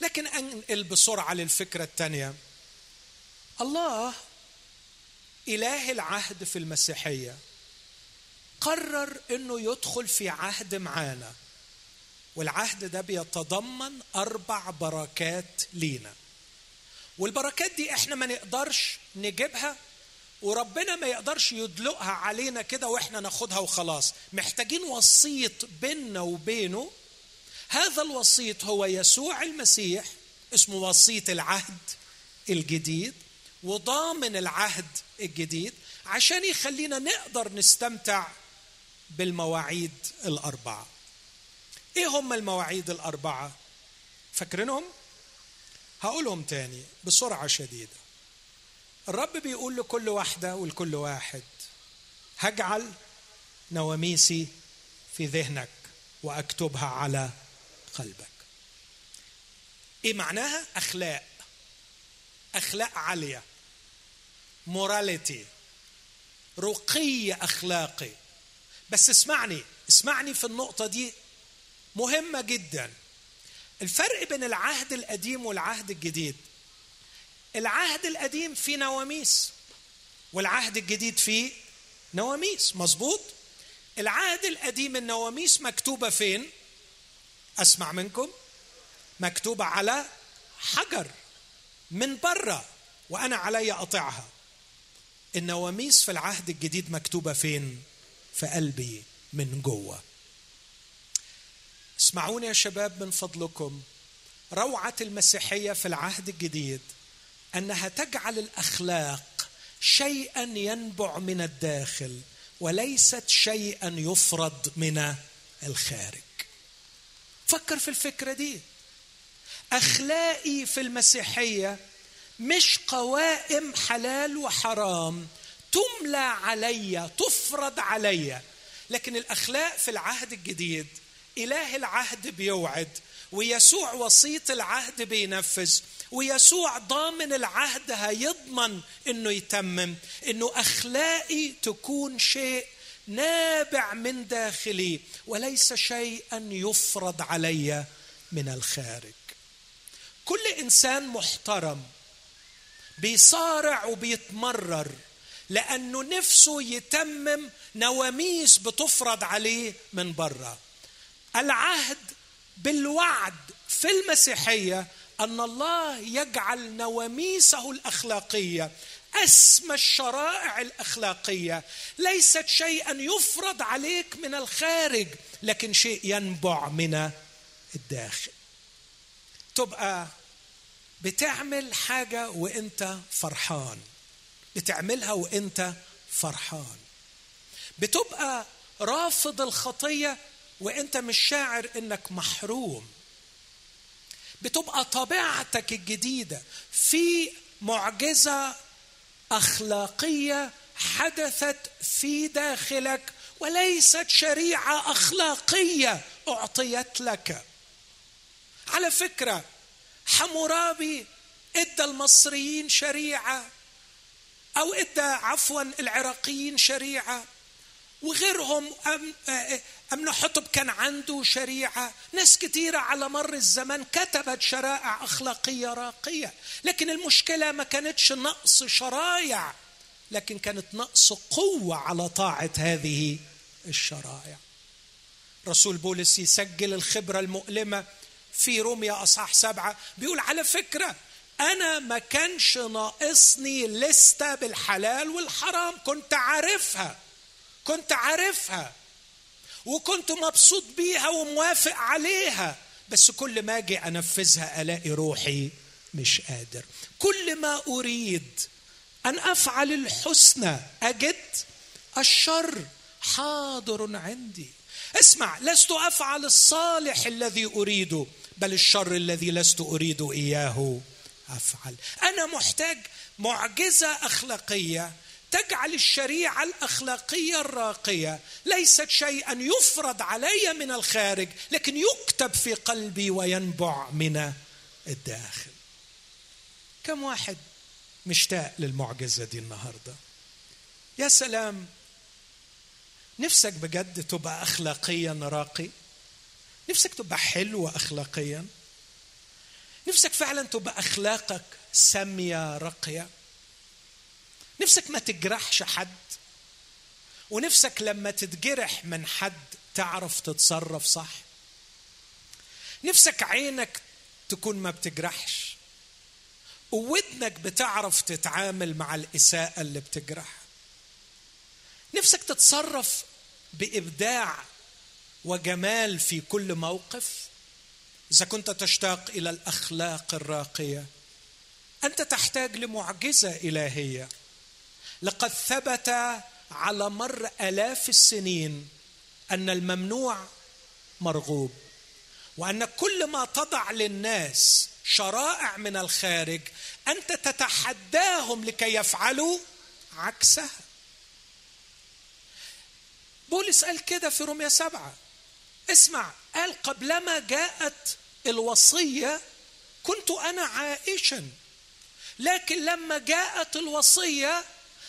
لكن انقل بسرعة للفكرة الثانية الله إله العهد في المسيحية. قرر إنه يدخل في عهد معانا. والعهد ده بيتضمن أربع بركات لينا. والبركات دي إحنا ما نقدرش نجيبها وربنا ما يقدرش يدلقها علينا كده وإحنا ناخدها وخلاص. محتاجين وسيط بيننا وبينه هذا الوسيط هو يسوع المسيح اسمه وسيط العهد الجديد وضامن العهد الجديد عشان يخلينا نقدر نستمتع بالمواعيد الأربعة. إيه هم المواعيد الأربعة؟ فاكرينهم؟ هقولهم تاني بسرعة شديدة. الرب بيقول لكل واحدة ولكل واحد هجعل نواميسي في ذهنك وأكتبها على قلبك. إيه معناها؟ أخلاق. أخلاق عالية. موراليتي رقي أخلاقي. بس اسمعني اسمعني في النقطة دي. مهمة جدا. الفرق بين العهد القديم والعهد الجديد. العهد القديم فيه نواميس والعهد الجديد فيه نواميس. مظبوط؟ العهد القديم النواميس مكتوبة فين؟ أسمع منكم. مكتوبه على حجر من بره وأنا علي أطيعها. النواميس في العهد الجديد مكتوبة فين؟ في قلبي من جوه. اسمعوني يا شباب من فضلكم. روعة المسيحية في العهد الجديد أنها تجعل الأخلاق شيئا ينبع من الداخل وليست شيئا يفرض من الخارج. فكر في الفكرة دي. أخلاقي في المسيحية مش قوائم حلال وحرام. تملى علي تفرض علي. لكن الأخلاق في العهد الجديد إله العهد بيوعد ويسوع وسيط العهد بينفذ ويسوع ضامن العهد هيضمن إنه يتمم إنه أخلاقي تكون شيء نابع من داخلي وليس شيئا يفرض علي من الخارج. كل إنسان محترم بيصارع وبيتمرر لأنه نفسه يتمم نواميس بتفرض عليه من بره العهد بالوعد في المسيحية أن الله يجعل نواميسه الأخلاقية أسمى الشرائع الأخلاقية. ليست شيئا يفرض عليك من الخارج لكن شيء ينبع من الداخل. تبقى بتعمل حاجة وإنت فرحان. بتعملها وإنت فرحان. بتبقى رافض الخطية وإنت مش شاعر إنك محروم. بتبقى طبيعتك الجديدة. في معجزة أخلاقية حدثت في داخلك وليست شريعة أخلاقية أعطيت لك. على فكرة حمورابي إدى المصريين شريعة أو إدى عفوا العراقيين شريعة وغيرهم أمن حطب كان عنده شريعة؟ ناس كثيرة على مر الزمان كتبت شرائع أخلاقية راقية لكن المشكلة ما كانتش نقص شرايع لكن كانت نقص قوة على طاعة هذه الشرائع. رسول بولس يسجل الخبرة المؤلمة في روميا أصحاح سبعة بيقول على فكرة أنا ما كانش ناقصني لستة بالحلال والحرام كنت عارفها كنت عارفها. وكنت مبسوط بيها وموافق عليها. بس كل ما أجي أنفذها ألاقي روحي مش قادر. كل ما أريد أن أفعل الحسنى أجد الشر حاضر عندي. اسمع لست أفعل الصالح الذي أريده بل الشر الذي لست اريد إياه أفعل. أنا محتاج معجزة أخلاقية تجعل الشريعة الأخلاقية الراقية. ليست شيئا يفرض علي من الخارج لكن يكتب في قلبي وينبع من الداخل. كم واحد مشتاق للمعجزة دي النهارده؟ يا سلام نفسك بجد تبقى اخلاقيا راقي؟ نفسك تبقى حلوة اخلاقيا؟ نفسك فعلا تبقى أخلاقك سامية راقية؟ نفسك ما تجرحش حد ونفسك لما تتجرح من حد تعرف تتصرف صح. نفسك عينك تكون ما بتجرحش وودنك بتعرف تتعامل مع الإساءة اللي بتجرح نفسك تتصرف بإبداع وجمال في كل موقف. إذا كنت تشتاق إلى الأخلاق الراقية أنت تحتاج لمعجزة إلهية. لقد ثبت على مر آلاف السنين أن الممنوع مرغوب وأن كل ما تضع للناس شرائع من الخارج أنت تتحداهم لكي يفعلوا عكسها. بولس قال كده في روميا سبعة اسمع قال قبلما جاءت الوصية كنت أنا عائشا لكن لما جاءت الوصية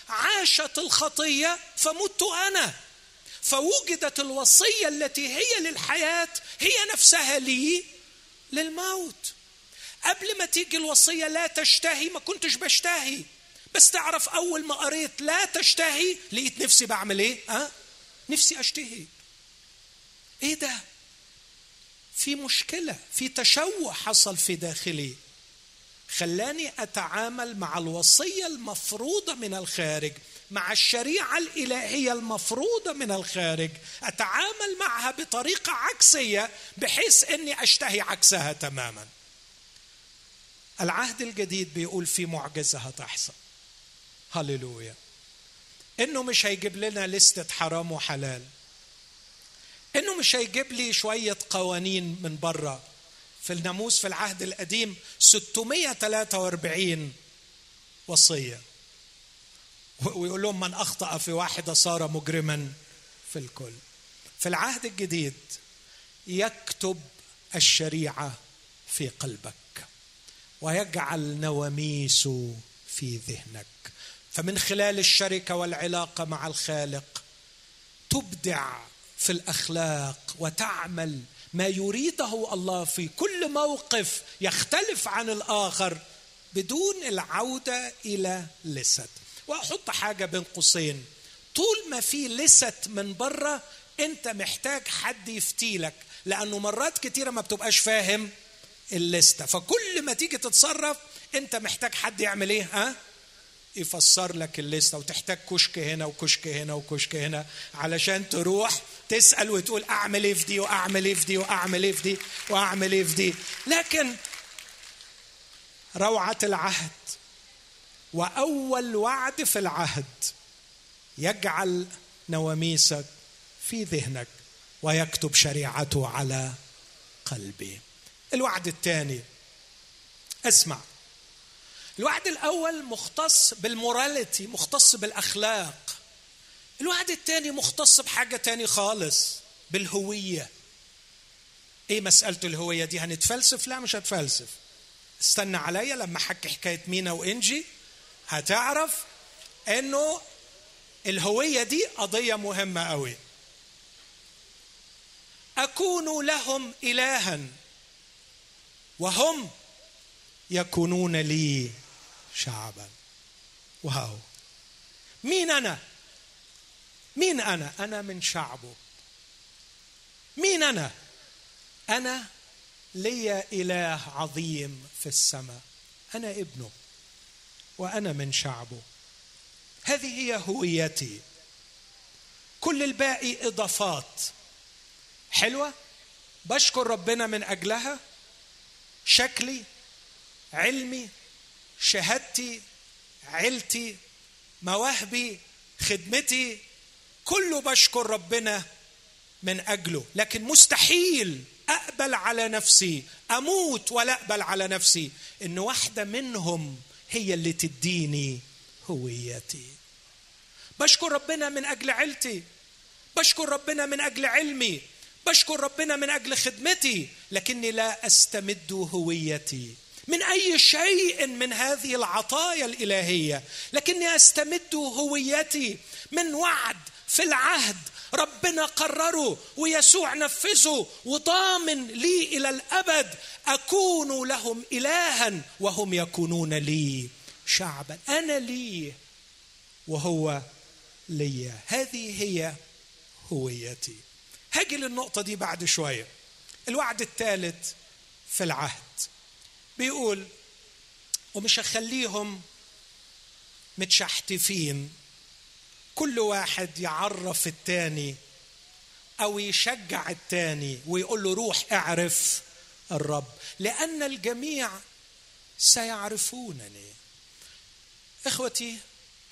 عاشت الخطية فمت أنا. فوجدت الوصية التي هي للحياة هي نفسها لي للموت. قبل ما تيجي الوصية لا تشتهي ما كنتش بشتهي. بس تعرف أول ما قريت لا تشتهي لقيت نفسي بعمل إيه؟ ها؟ نفسي أشتهي. إيه ده؟ في مشكلة في تشوه حصل في داخلي. خلاني أتعامل مع الوصية المفروضة من الخارج مع الشريعة الإلهية المفروضة من الخارج أتعامل معها بطريقة عكسية بحيث إني أشتهي عكسها تماما. العهد الجديد بيقول في معجزة هتحصل. هللويا. إنه مش هيجيب لنا لستة حرام وحلال. إنه مش هيجيب لي شوية قوانين من بره. في الناموس في العهد القديم 643 وصية. ويقول لهم من أخطأ في واحدة صار مجرما في الكل. في العهد الجديد يكتب الشريعة في قلبك ويجعل نواميسه في ذهنك. فمن خلال الشركة والعلاقة مع الخالق تبدع في الأخلاق وتعمل ما يريده الله في كل موقف يختلف عن الآخر بدون العودة إلى لست وأحط حاجة بين قوسين. طول ما في لست من بره أنت محتاج حد يفتيلك لأنه مرات كتيرة ما بتبقاش فاهم الليسته فكل ما تيجي تتصرف أنت محتاج حد يعمل إيه؟ ها؟ يفسر لك الليسته وتحتاج كشك هنا وكشك هنا وكشك هنا علشان تروح تسأل وتقول أعمل إيه في دي وأعمل إيه في دي وأعمل إيه في دي وأعمل إيه في دي. لكن روعة العهد وأول وعد في العهد يجعل نواميسك في ذهنك ويكتب شريعته على قلبي. الوعد الثاني اسمع. الوعد الأول مختص بالموراليتي مختص بالأخلاق. الوعد الثاني مختص بحاجة تاني خالص بالهوية. إيه مسألة الهوية دي؟ هنتفلسف؟ لا مش هتفلسف. استنى عليا لما أحكي حكاية مينا وإنجي. هتعرف إنه الهوية دي قضية مهمة قوي أكون لهم الها وهم يكونون لي شعبا. واو. مين أنا؟ مين أنا؟ أنا من شعبه. مين أنا؟ أنا لي إله عظيم في السماء. أنا ابنه وأنا من شعبه. هذه هي هويتي. كل الباقي إضافات. حلوة؟ بشكر ربنا من أجلها. شكلي علمي شهادتي عيلتي مواهبي خدمتي كله بشكر ربنا من أجله لكن مستحيل أقبل على نفسي أموت ولا أقبل على نفسي. إن واحدة منهم هي اللي تديني هويتي. بشكر ربنا من أجل عيلتي. بشكر ربنا من أجل علمي. بشكر ربنا من أجل خدمتي. لكني لا أستمد هويتي من أي شيء من هذه العطايا الإلهية. لكني أستمد هويتي من وعد في العهد ربنا قرره ويسوع نفذه وضامن لي إلى الأبد أكون لهم إلها وهم يكونون لي شعبا. أنا لي وهو لي. هذه هي هويتي. هاجي للنقطة دي بعد شوية. الوعد الثالث في العهد. بيقول ومش هخليهم متشحتفين كل واحد يعرف التاني أو يشجع التاني ويقول له روح اعرف الرب لأن الجميع سيعرفونني. إخوتي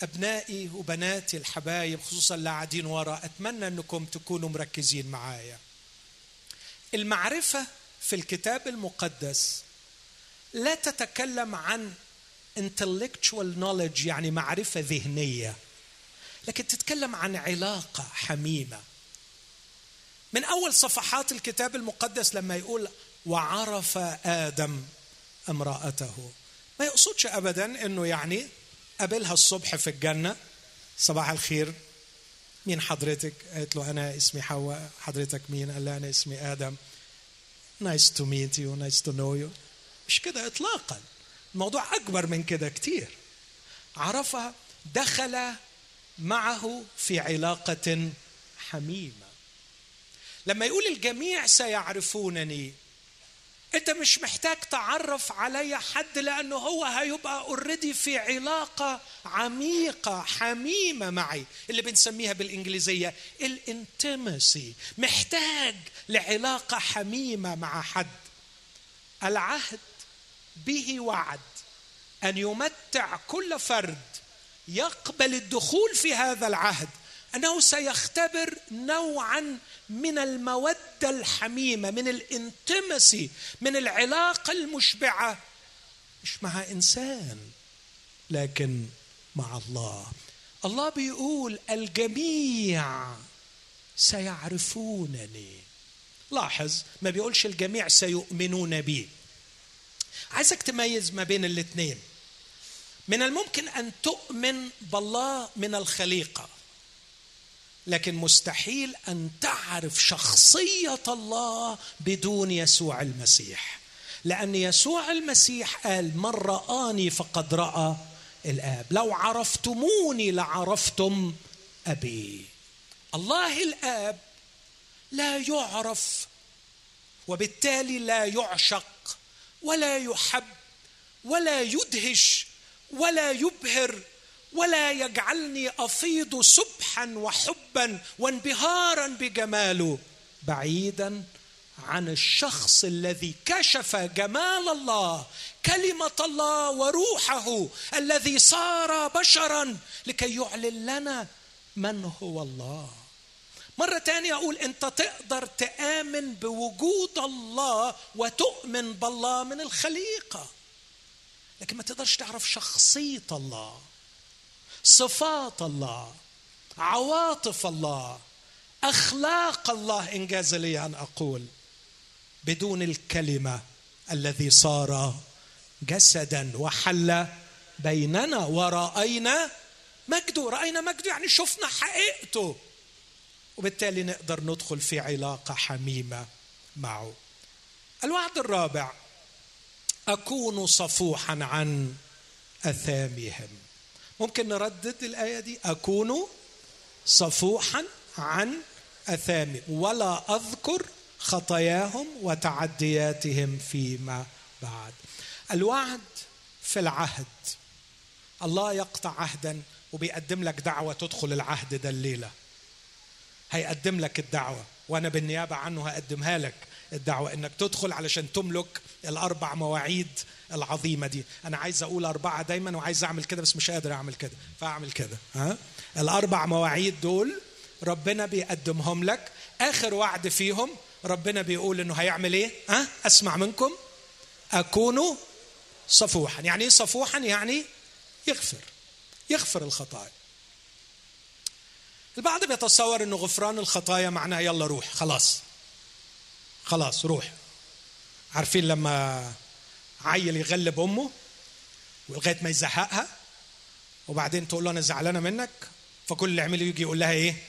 أبنائي وبناتي الحبايب خصوصا اللي قاعدين ورا أتمنى إنكم تكونوا مركزين معايا. المعرفة في الكتاب المقدس لا تتكلم عن intellectual knowledge يعني معرفة ذهنية. لكن تتكلم عن علاقة حميمة. من أول صفحات الكتاب المقدس لما يقول وعرف آدم امرأته. ما يقصدش ابدا إنه يعني قابلها الصبح في الجنة. صباح الخير. مين حضرتك؟ قالت له أنا اسمي حواء. حضرتك مين؟ قال لها أنا اسمي آدم. nice to meet you nice to know you مش كده اطلاقا. الموضوع أكبر من كده كتير. عرفها دخل معه في علاقة حميمة. لما يقول الجميع سيعرفونني انت مش محتاج تعرف علي حد لأنه هو هيبقى already في علاقة عميقة حميمة معي اللي بنسميها بالإنجليزية الانتمسي محتاج لعلاقة حميمة مع حد. العهد به وعد أن يمتع كل فرد يقبل الدخول في هذا العهد. أنه سيختبر نوعا من المودة الحميمة من الانتمسي من العلاقة المشبعة. مش مع إنسان لكن مع الله. الله بيقول الجميع سيعرفونني لاحظ ما بيقولش الجميع سيؤمنون بي. عايزك تميز ما بين الاثنين من الممكن أن تؤمن بالله من الخليقة. لكن مستحيل أن تعرف شخصية الله بدون يسوع المسيح. لأن يسوع المسيح قال من رآني فقد رأى الآب. لو عرفتموني لعرفتم أبي. الله الآب لا يعرف وبالتالي لا يعشق ولا يحب ولا يدهش ولا يبهر ولا يجعلني أفيض سبحا وحبا وانبهارا بجماله بعيدا عن الشخص الذي كشف جمال الله كلمة الله وروحه الذي صار بشرا لكي يعلن لنا من هو الله. مرة تانية أقول أنت تقدر تآمن بوجود الله وتؤمن بالله من الخليقة. لكن ما تقدرش تعرف شخصية الله صفات الله عواطف الله أخلاق الله. انجاز لي أن أقول بدون الكلمة الذي صار جسدا وحل بيننا ورأينا مجده رأينا مجده يعني شفنا حقيقته. وبالتالي نقدر ندخل في علاقة حميمة معه. الوعد الرابع أكون صفوحا عن أثامهم. ممكن نردد الآية دي؟ أكون صفوحا عن أثامهم ولا أذكر خطاياهم وتعدياتهم فيما بعد. الوعد في العهد. الله يقطع عهدا وبيقدم لك دعوة تدخل العهد ده الليلة. هيقدم لك الدعوة. وأنا بالنيابة عنه هقدمها لك الدعوة. إنك تدخل علشان تملك الأربع مواعيد العظيمة دي. أنا عايز أقول أربعة دايما وعايز أعمل كده بس مش قادر أعمل كده. فأعمل كده ها؟ الأربع مواعيد دول ربنا بيقدمهم لك. آخر وعد فيهم ربنا بيقول إنه هيعمل إيه؟ ها؟ أسمع منكم. أكون صفوحا. يعني إيه صفوحا؟ يعني يغفر. يغفر الخطايا. البعض بيتصور إنه غفران الخطايا معناه يلا روح خلاص. خلاص روح. عارفين لما عيل يغلب أمه ولغاية ما يزهقها وبعدين تقول له أنا زعلانة منك؟ فكل اللي عمله يجي يقول لها إيه؟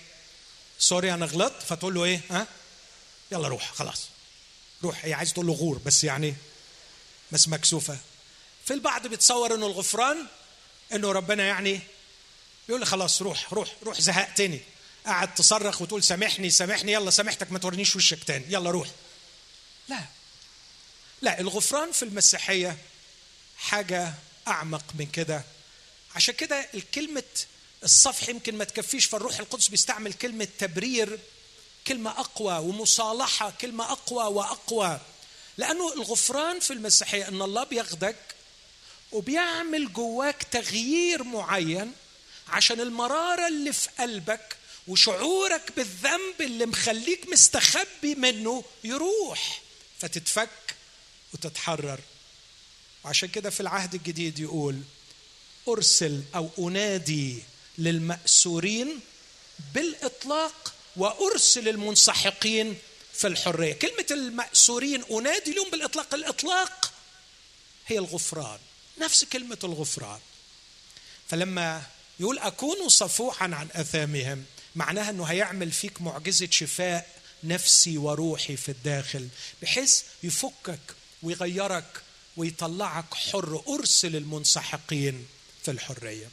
سوري أنا غلطت. فتقول له إيه؟ ها؟ يلا روح خلاص. روح هي عايز تقول له غور بس يعني بس مكسوفة. في البعض بيتصور إنه الغفران إنه ربنا يعني يقول لي خلاص روح روح روح زهقتني قاعد تصرخ وتقول سامحني سامحني يلا سامحتك ما تورينيش وشك تاني. يلا روح. لا. لا الغفران في المسيحية حاجة أعمق من كده. عشان كده الكلمة الصفح يمكن ما تكفيش فالروح القدس بيستعمل كلمة تبرير كلمة أقوى ومصالحة كلمة أقوى وأقوى. لأنه الغفران في المسيحية إن الله بياخدك وبيعمل جواك تغيير معين عشان المرارة اللي في قلبك وشعورك بالذنب اللي مخليك مستخبي منه يروح فتتفك. وتتحرر. وعشان كده في العهد الجديد يقول أرسل أو أنادي للمأسورين بالإطلاق وأرسل المنسحقين في الحرية. كلمة المأسورين أنادي لهم بالإطلاق. الإطلاق هي الغفران. نفس كلمة الغفران. فلما يقول أكون صفوحا عن أثامهم معناها أنه هيعمل فيك معجزة شفاء نفسي وروحي في الداخل بحيث يفكك ويغيرك ويطلعك حر أرسل المنسحقين في الحرية.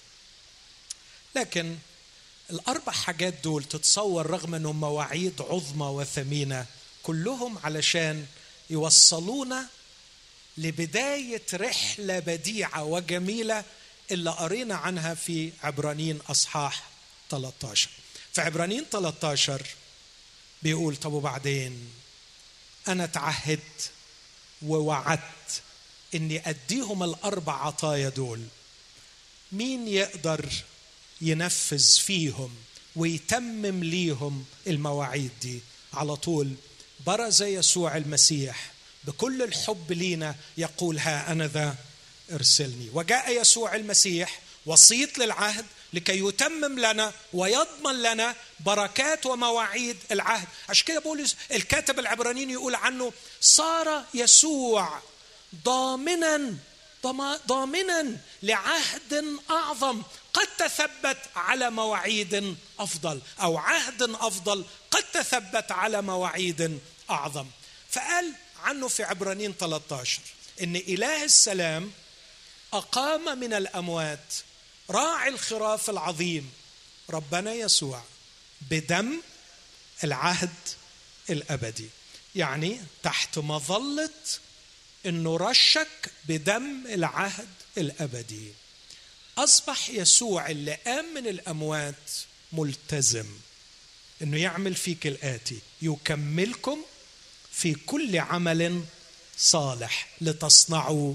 لكن الأربع حاجات دول تتصور رغم أنهم مواعيد عظمى وثمينة كلهم علشان يوصلونا لبداية رحلة بديعة وجميلة اللي قرينا عنها في عبرانيين أصحاح 13 في عبرانيين 13 بيقول طب وبعدين؟ أنا تعهدت ووعدت إني أديهم الأربع عطايا دول. مين يقدر ينفذ فيهم ويتمم ليهم المواعيد دي؟ على طول برز يسوع المسيح بكل الحب لينا يقول ها أنا ذا ارسلني. وجاء يسوع المسيح وسيط للعهد لكي يتمم لنا ويضمن لنا بركات ومواعيد العهد. عشان كده بولس الكاتب العبرانيين يقول عنه صار يسوع ضامنا ضامنا لعهد أعظم قد تثبت على مواعيد أفضل أو عهد أفضل قد تثبت على مواعيد أعظم. فقال عنه في عبرانيين 13 إن إله السلام أقام من الأموات راعي الخراف العظيم ربنا يسوع بدم العهد الأبدي. يعني تحت مظلة إنه رشك بدم العهد الأبدي. أصبح يسوع اللي قام من الأموات ملتزم. إنه يعمل فيك الآتي يكملكم في كل عمل صالح لتصنعوا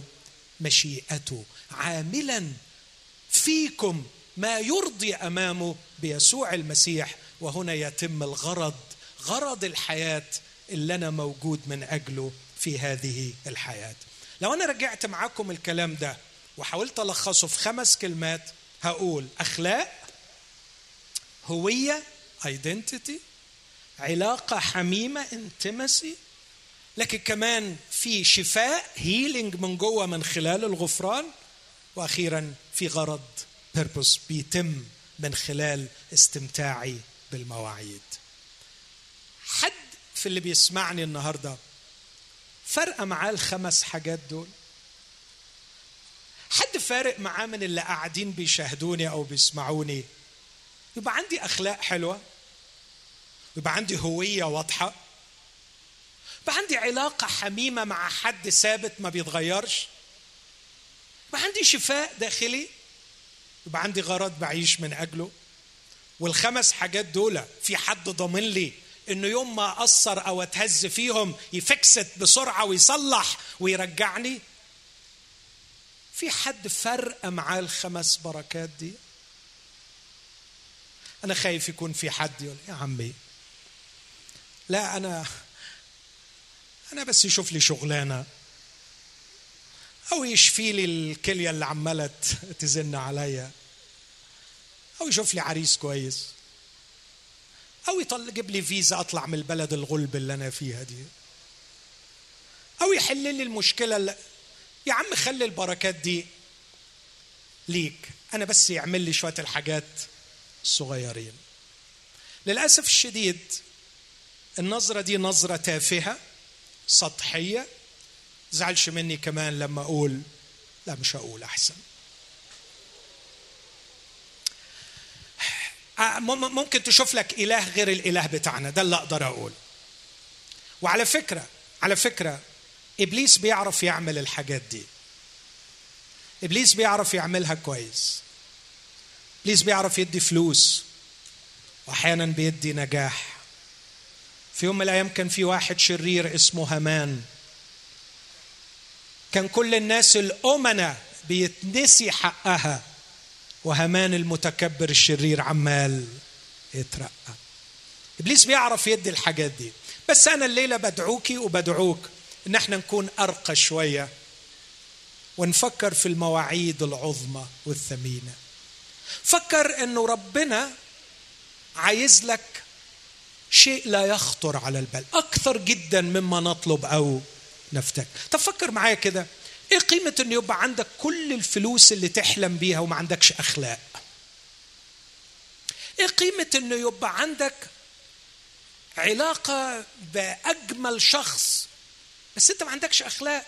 مشيئته. عاملا فيكم ما يرضي امامه بيسوع المسيح. وهنا يتم الغرض غرض الحياة اللي أنا موجود من أجله في هذه الحياة. لو أنا رجعت معاكم الكلام ده وحاولت ألخصه في خمس كلمات هقول أخلاق هوية identity علاقة حميمة intimacy لكن كمان في شفاء healing من جوه من خلال الغفران وأخيرا في غرض purpose بيتم من خلال استمتاعي بالمواعيد. حد في اللي بيسمعني النهارده فرق معاه الخمس حاجات دول؟ حد فارق معاه من اللي قاعدين بيشاهدوني أو بيسمعوني؟ يبقى عندي أخلاق حلوة؟ يبقى عندي هوية واضحة؟ يبقى عندي علاقة حميمة مع حد ثابت ما بيتغيرش؟ يبقى عندي شفاء داخلي يبقى عندي غرض بعيش من أجله. والخمس حاجات دول في حد ضامن لي انه يوم ما اقصر أو أتهز فيهم يفكست بسرعة ويصلح ويرجعني. في حد فرق معاه الخمس بركات دي؟ أنا خايف يكون في حد يقول يا عمي لا أنا أنا بس يشوف لي شغلانة. أو يشفي لي الكلية اللي عمالة تزن عليا. أو يشوف لي عريس كويس. أو يجيب لي فيزا أطلع من البلد الغلب اللي أنا فيها دي. أو يحل لي المشكلة اللي يا عم خلي البركات دي ليك. أنا بس يعمل لي شوية الحاجات الصغيرين للأسف الشديد النظرة دي نظرة تافهة سطحية زعلش مني كمان لما أقول لا مش هقول أحسن. ممكن تشوف لك إله غير الإله بتاعنا ده اللي أقدر أقول. وعلى فكرة على فكرة إبليس بيعرف يعمل الحاجات دي. إبليس بيعرف يعملها كويس. إبليس بيعرف يدي فلوس. واحيانا بيدي نجاح. في يوم من الأيام كان في واحد شرير اسمه هامان. كان كل الناس الأمنة بيتنسي حقها. وهامان المتكبر الشرير عمال يترقى. إبليس بيعرف يدي الحاجات دي. بس أنا الليلة بدعوكي وبدعوك إن إحنا نكون أرقى شوية. ونفكر في المواعيد العظمى والثمينة. فكر إنه ربنا عايز لك شيء لا يخطر على البال. أكثر جدا مما نطلب أو نفتك طب فكر معايا كده. إيه قيمة إن يبقى عندك كل الفلوس اللي تحلم بيها وما عندكش أخلاق؟ إيه قيمة انه يبقى عندك علاقة بأجمل شخص بس أنت ما عندكش أخلاق؟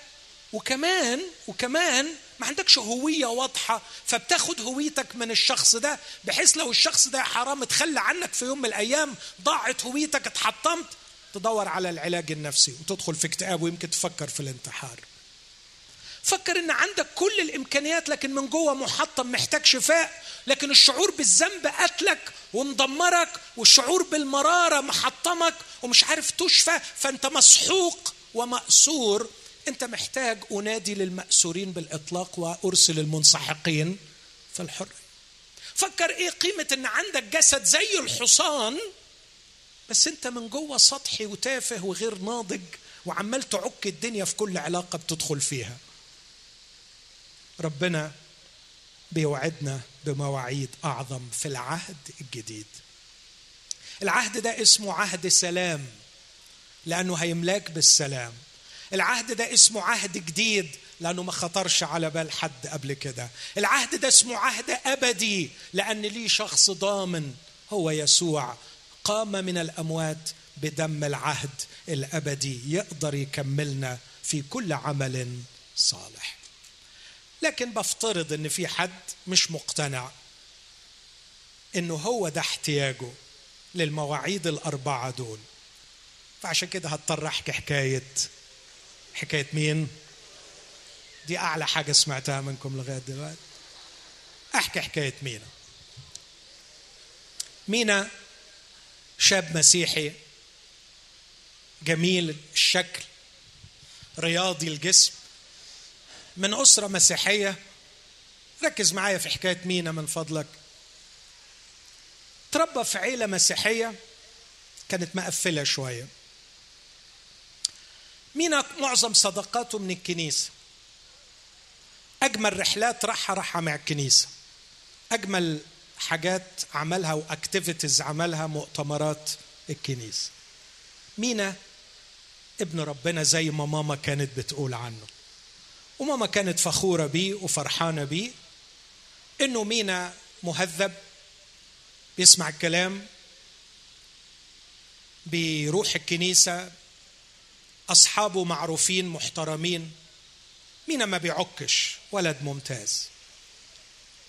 وكمان وكمان ما عندكش هوية واضحة فبتاخد هويتك من الشخص ده بحيث لو الشخص ده حرام اتخلى عنك في يوم من الأيام ضاعت هويتك اتحطمت تدور على العلاج النفسي وتدخل في اكتئاب ويمكن تفكر في الانتحار. فكر إن عندك كل الإمكانيات لكن من جوه محطم محتاج شفاء لكن الشعور بالذنب قتلك ومدمرك والشعور بالمرارة محطمك ومش عارف تشفى فأنت مسحوق ومأسور. أنت محتاج أنادي للمأسورين بالإطلاق وأرسل المنسحقين في الحرية. فكر إيه قيمة إن عندك جسد زي الحصان بس انت من جوه سطحي وتافه وغير ناضج وعمال تعك الدنيا في كل علاقة بتدخل فيها. ربنا بيوعدنا بمواعيد أعظم في العهد الجديد. العهد ده اسمه عهد سلام لأنه هيملاك بالسلام. العهد ده اسمه عهد جديد لأنه ما خطرش على بال حد قبل كده. العهد ده اسمه عهد أبدي لأن ليه شخص ضامن هو يسوع قام من الأموات بدم العهد الأبدي يقدر يكملنا في كل عمل صالح. لكن بفترض إن في حد مش مقتنع إنه هو ده احتياجه للمواعيد الأربعة دول. فعشان كده هضطر أحكي حكاية حكاية مين؟ دي أعلى حاجة سمعتها منكم لغاية دلوقتي. أحكي حكاية مينا. مينا شاب مسيحي جميل الشكل رياضي الجسم من أسرة مسيحية. ركز معايا في حكاية مينا من فضلك. تربى في عيلة مسيحية كانت مقفلة شوية. مينا معظم صداقاته من الكنيسة. أجمل رحلات راحها راحها مع الكنيسة. أجمل حاجات عملها واكتيفيتيز عملها مؤتمرات الكنيسه مينا ابن ربنا زي ما ماما كانت بتقول عنه. وماما كانت فخورة بيه وفرحانة بيه إنه مينا مهذب بيسمع الكلام بيروح الكنيسة أصحابه معروفين محترمين. مينا ما بيعكش ولد ممتاز.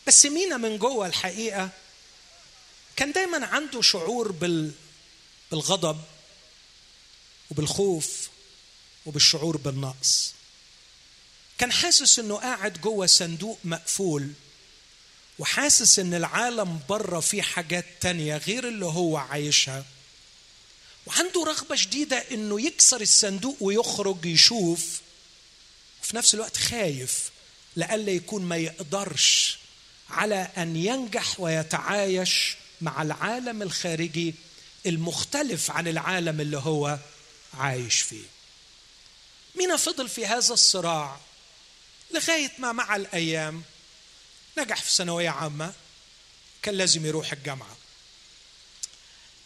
بس مينا من جوه الحقيقة كان دايما عنده شعور بال بالغضب وبالخوف وبالشعور بالنقص. كان حاسس إنه قاعد جوه صندوق مقفول وحاسس إن العالم بره فيه حاجات تانية غير اللي هو عايشها. وعنده رغبة شديدة إنه يكسر الصندوق ويخرج يشوف وفي نفس الوقت خايف لألا يكون ما يقدرش على أن ينجح ويتعايش مع العالم الخارجي المختلف عن العالم اللي هو عايش فيه. مينا فضل في هذا الصراع لغاية ما مع الأيام نجح في ثانوية عامة؟ كان لازم يروح الجامعة.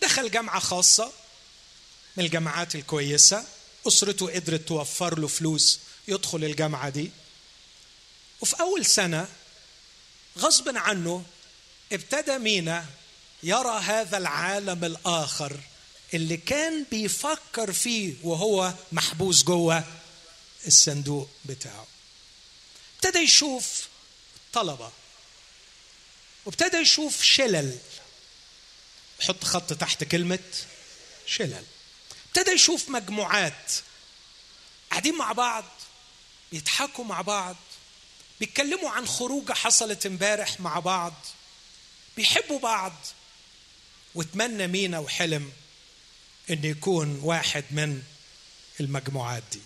دخل جامعة خاصة من الجامعات الكويسة. أسرته قدرت توفر له فلوس يدخل الجامعة دي. وفي أول سنة غصبا عنه ابتدى مينا يرى هذا العالم الآخر اللي كان بيفكر فيه وهو محبوس جوه الصندوق بتاعه. ابتدى يشوف طلبة وابتدى يشوف شلل. حط خط تحت كلمة شلل. ابتدى يشوف مجموعات قاعدين مع بعض بيضحكوا مع بعض. بيتكلموا عن خروجة حصلت امبارح مع بعض. بيحبوا بعض. وتمنى مينا وحلم انه يكون واحد من المجموعات دي.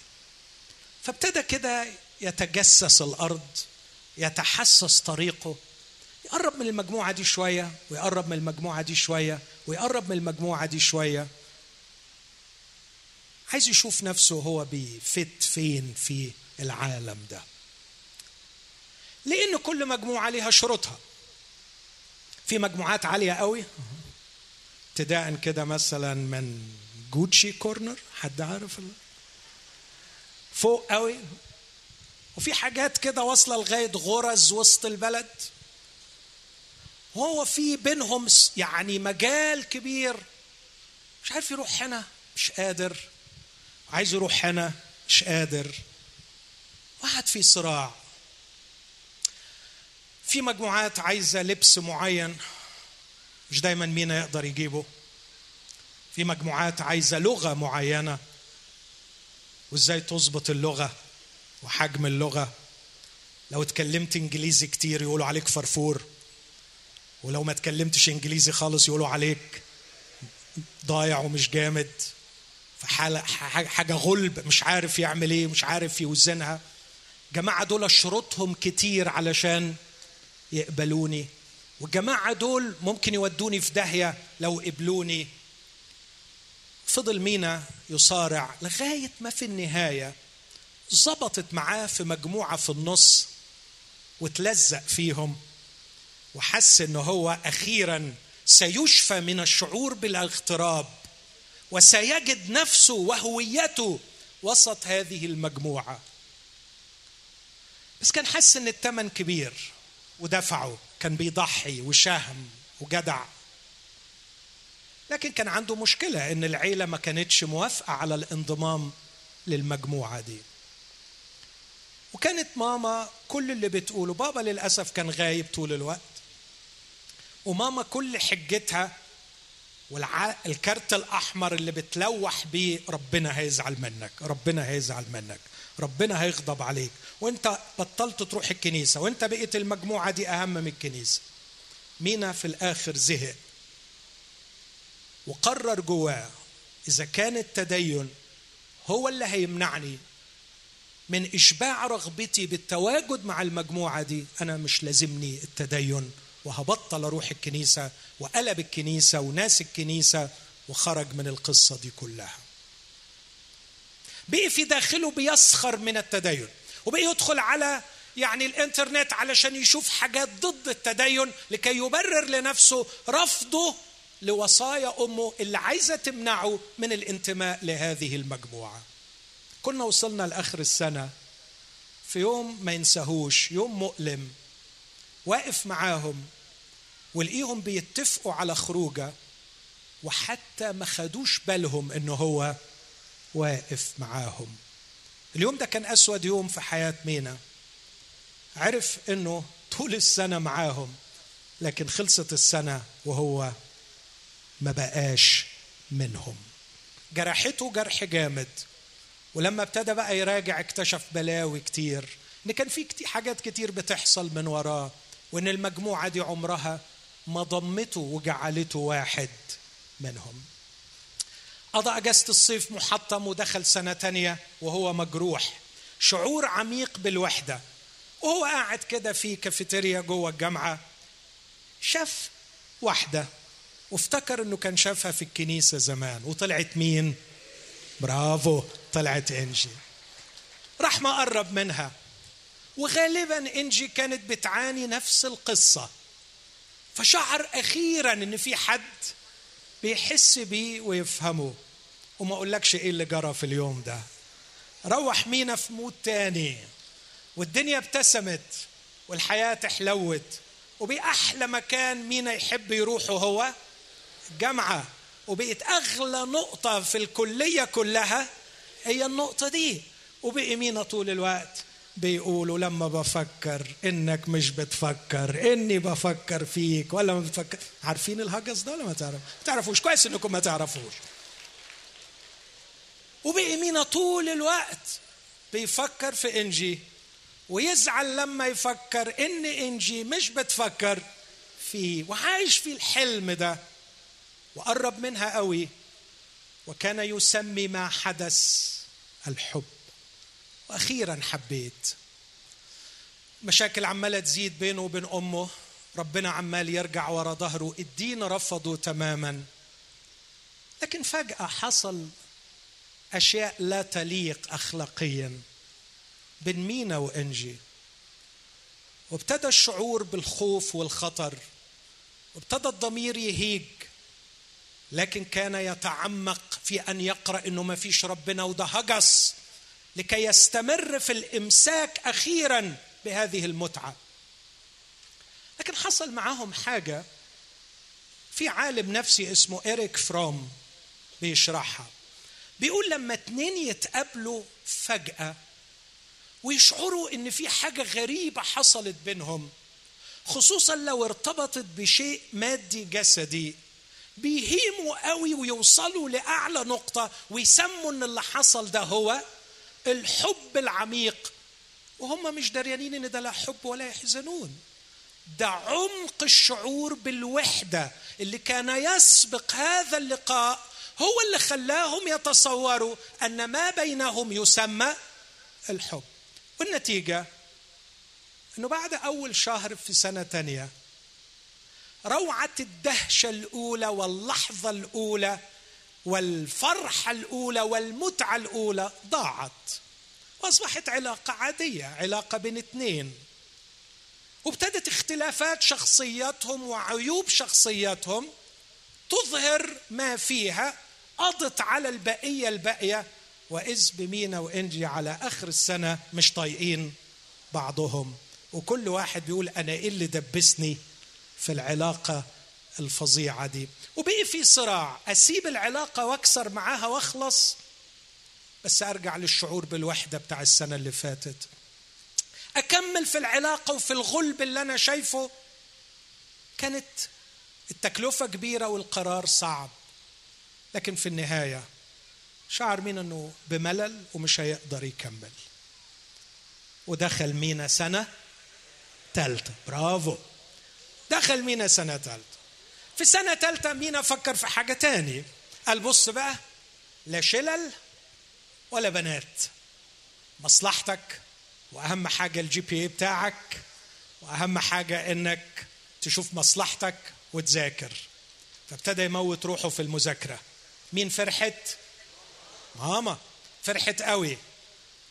فابتدى كده يتجسس الأرض يتحسس طريقه يقرب من المجموعة دي شوية ويقرب من المجموعة دي شوية ويقرب من المجموعة دي شوية. عايز يشوف نفسه هو بيفت فين في العالم ده. لأن كل مجموعة ليها شروطها. في مجموعات عالية قوي. ابتداء كده مثلا من جوتشي كورنر حد عارف فوق قوي. وفي حاجات كده واصلة لغاية غرز وسط البلد. وهو في بينهم يعني مجال كبير. مش عارف يروح هنا مش قادر. عايز يروح هنا مش قادر. واحد في صراع. في مجموعات عايزة لبس معين مش دايما مينا يقدر يجيبه. في مجموعات عايزة لغة معينة. وإزاي تظبط اللغة وحجم اللغة؟ لو اتكلمت إنجليزي كتير يقولوا عليك فرفور. ولو ما اتكلمتش إنجليزي خالص يقولوا عليك ضايع ومش جامد. فحالة حاجة غلب مش عارف يعمل إيه مش عارف يوزنها. جماعة دول شروطهم كتير علشان يقبلوني. والجماعة دول ممكن يودوني في داهية لو قبلوني. فضل مينا يصارع لغاية ما في النهاية ظبطت معاه في مجموعة في النص وتلزق فيهم وحس إنه هو أخيرا سيشفى من الشعور بالاغتراب وسيجد نفسه وهويته وسط هذه المجموعة. بس كان حس إن الثمن كبير. ودفعه. كان بيضحي وشهم وجدع. لكن كان عنده مشكلة إن العيلة ما كانتش موافقة على الانضمام للمجموعة دي. وكانت ماما كل اللي بتقوله بابا للأسف كان غايب طول الوقت. وماما كل حجتها والكارت الأحمر اللي بتلوح بيه ربنا هيزعل منك ربنا هيزعل منك. ربنا هيغضب عليك. وانت بطلت تروح الكنيسة وانت بقيت المجموعة دي أهم من الكنيسة. مينا في الآخر زهق. وقرر جواه إذا كان التدين هو اللي هيمنعني من إشباع رغبتي بالتواجد مع المجموعة دي أنا مش لازمني التدين. وهبطل أروح الكنيسة وقلب الكنيسة وناس الكنيسة وخرج من القصة دي كلها. بقي في داخله بيسخر من التدين وبقي يدخل على يعني الإنترنت علشان يشوف حاجات ضد التدين لكي يبرر لنفسه رفضه لوصايا أمه اللي عايزة تمنعه من الانتماء لهذه المجموعة. كنا وصلنا لآخر السنة في يوم ما ينساهوش يوم مؤلم. واقف معاهم ولقيهم بيتفقوا على خروجة وحتى ما خدوش بالهم انه هو واقف معاهم. اليوم ده كان أسود يوم في حياة مينا. عرف إنه طول السنة معاهم لكن خلصت السنة وهو ما بقاش منهم. جرحته جرح جامد ولما ابتدى بقى يراجع اكتشف بلاوي كتير. إن كان في كتير حاجات كتير بتحصل من وراه وإن المجموعة دي عمرها ما ضمته وجعلته واحد منهم. قضى اجازه الصيف محطم ودخل سنة تانية وهو مجروح. شعور عميق بالوحدة. وهو قاعد كده في كافيتيريا جوه الجامعة. شاف واحدة. وافتكر إنه كان شافها في الكنيسة زمان. وطلعت مين؟ برافو طلعت إنجي. راح ما قرب منها. وغالبا إنجي كانت بتعاني نفس القصة. فشعر أخيرا إن في حد بيحس بيه ويفهمه. وما أقولكش إيه اللي جرى في اليوم ده. روح مينا في مود تاني والدنيا ابتسمت والحياة حلوت وبأحلى مكان مينا يحب يروحه هو الجامعة وبقت أغلى نقطة في الكلية كلها هي النقطة دي. وبقي مينا طول الوقت بيقولوا لما بفكر إنك مش بتفكر إني بفكر فيك ولا ما بتفكر. عارفين الهجس ده ولا ما تعرف؟ ما تعرفوش. كويس إنكم ما تعرفوش. وبقي مينا طول الوقت بيفكر في إنجي ويزعل لما يفكر إن إنجي مش بتفكر فيه وعايش في الحلم ده وقرب منها قوي وكان يسمي ما حدث الحب. وأخيرا حبيت. مشاكل عمالة تزيد بينه وبين أمه ربنا عمال يرجع ورا ظهره الدين رفضه تماما. لكن فجأة حصل أشياء لا تليق اخلاقيا بين مينا وإنجي. وابتدى الشعور بالخوف والخطر وابتدى الضمير يهيج. لكن كان يتعمق في أن يقرأ إنه ما فيش ربنا وده هجس لكي يستمر في الإمساك أخيرا بهذه المتعة. لكن حصل معاهم حاجة في عالم نفسي اسمه إريك فروم بيشرحها. بيقول لما اتنين يتقابلوا فجأة ويشعروا إن في حاجة غريبة حصلت بينهم خصوصا لو ارتبطت بشيء مادي جسدي بيهيموا قوي ويوصلوا لأعلى نقطة ويسموا إن اللي حصل ده هو الحب العميق. وهم مش دريانين إن ده لا حب ولا يحزنون. ده عمق الشعور بالوحدة اللي كان يسبق هذا اللقاء هو اللي خلاهم يتصوروا أن ما بينهم يسمى الحب. والنتيجة أنه بعد أول شهر في سنة ثانية روعة الدهشة الأولى واللحظة الأولى والفرحة الأولى والمتعة الأولى ضاعت وأصبحت علاقة عادية علاقة بين اثنين وابتدت اختلافات شخصياتهم وعيوب شخصياتهم تظهر ما فيها قضت على البقية الباقية واذ بمينا وإنجي على آخر السنة مش طايقين بعضهم. وكل واحد بيقول أنا إيه اللي دبسني في العلاقة الفظيعة دي. وبقي في صراع أسيب العلاقة وأكسر معاها وأخلص بس أرجع للشعور بالوحدة بتاع السنة اللي فاتت. أكمل في العلاقة وفي الغلب اللي أنا شايفه. كانت التكلفة كبيرة والقرار صعب. لكن في النهاية شعر مين إنه بملل ومش هيقدر يكمل. ودخل مينا سنة ثالثه برافو. دخل مينا سنة ثالثة في سنة ثالثة مينا فكر في حاجة تاني. قال بص بقى لا شلل ولا بنات. مصلحتك وأهم حاجة ال GPA بتاعك وأهم حاجة إنك تشوف مصلحتك وتذاكر. فابتدى يموت روحه في المذاكرة. مين فرحت؟ ماما. فرحت قوي.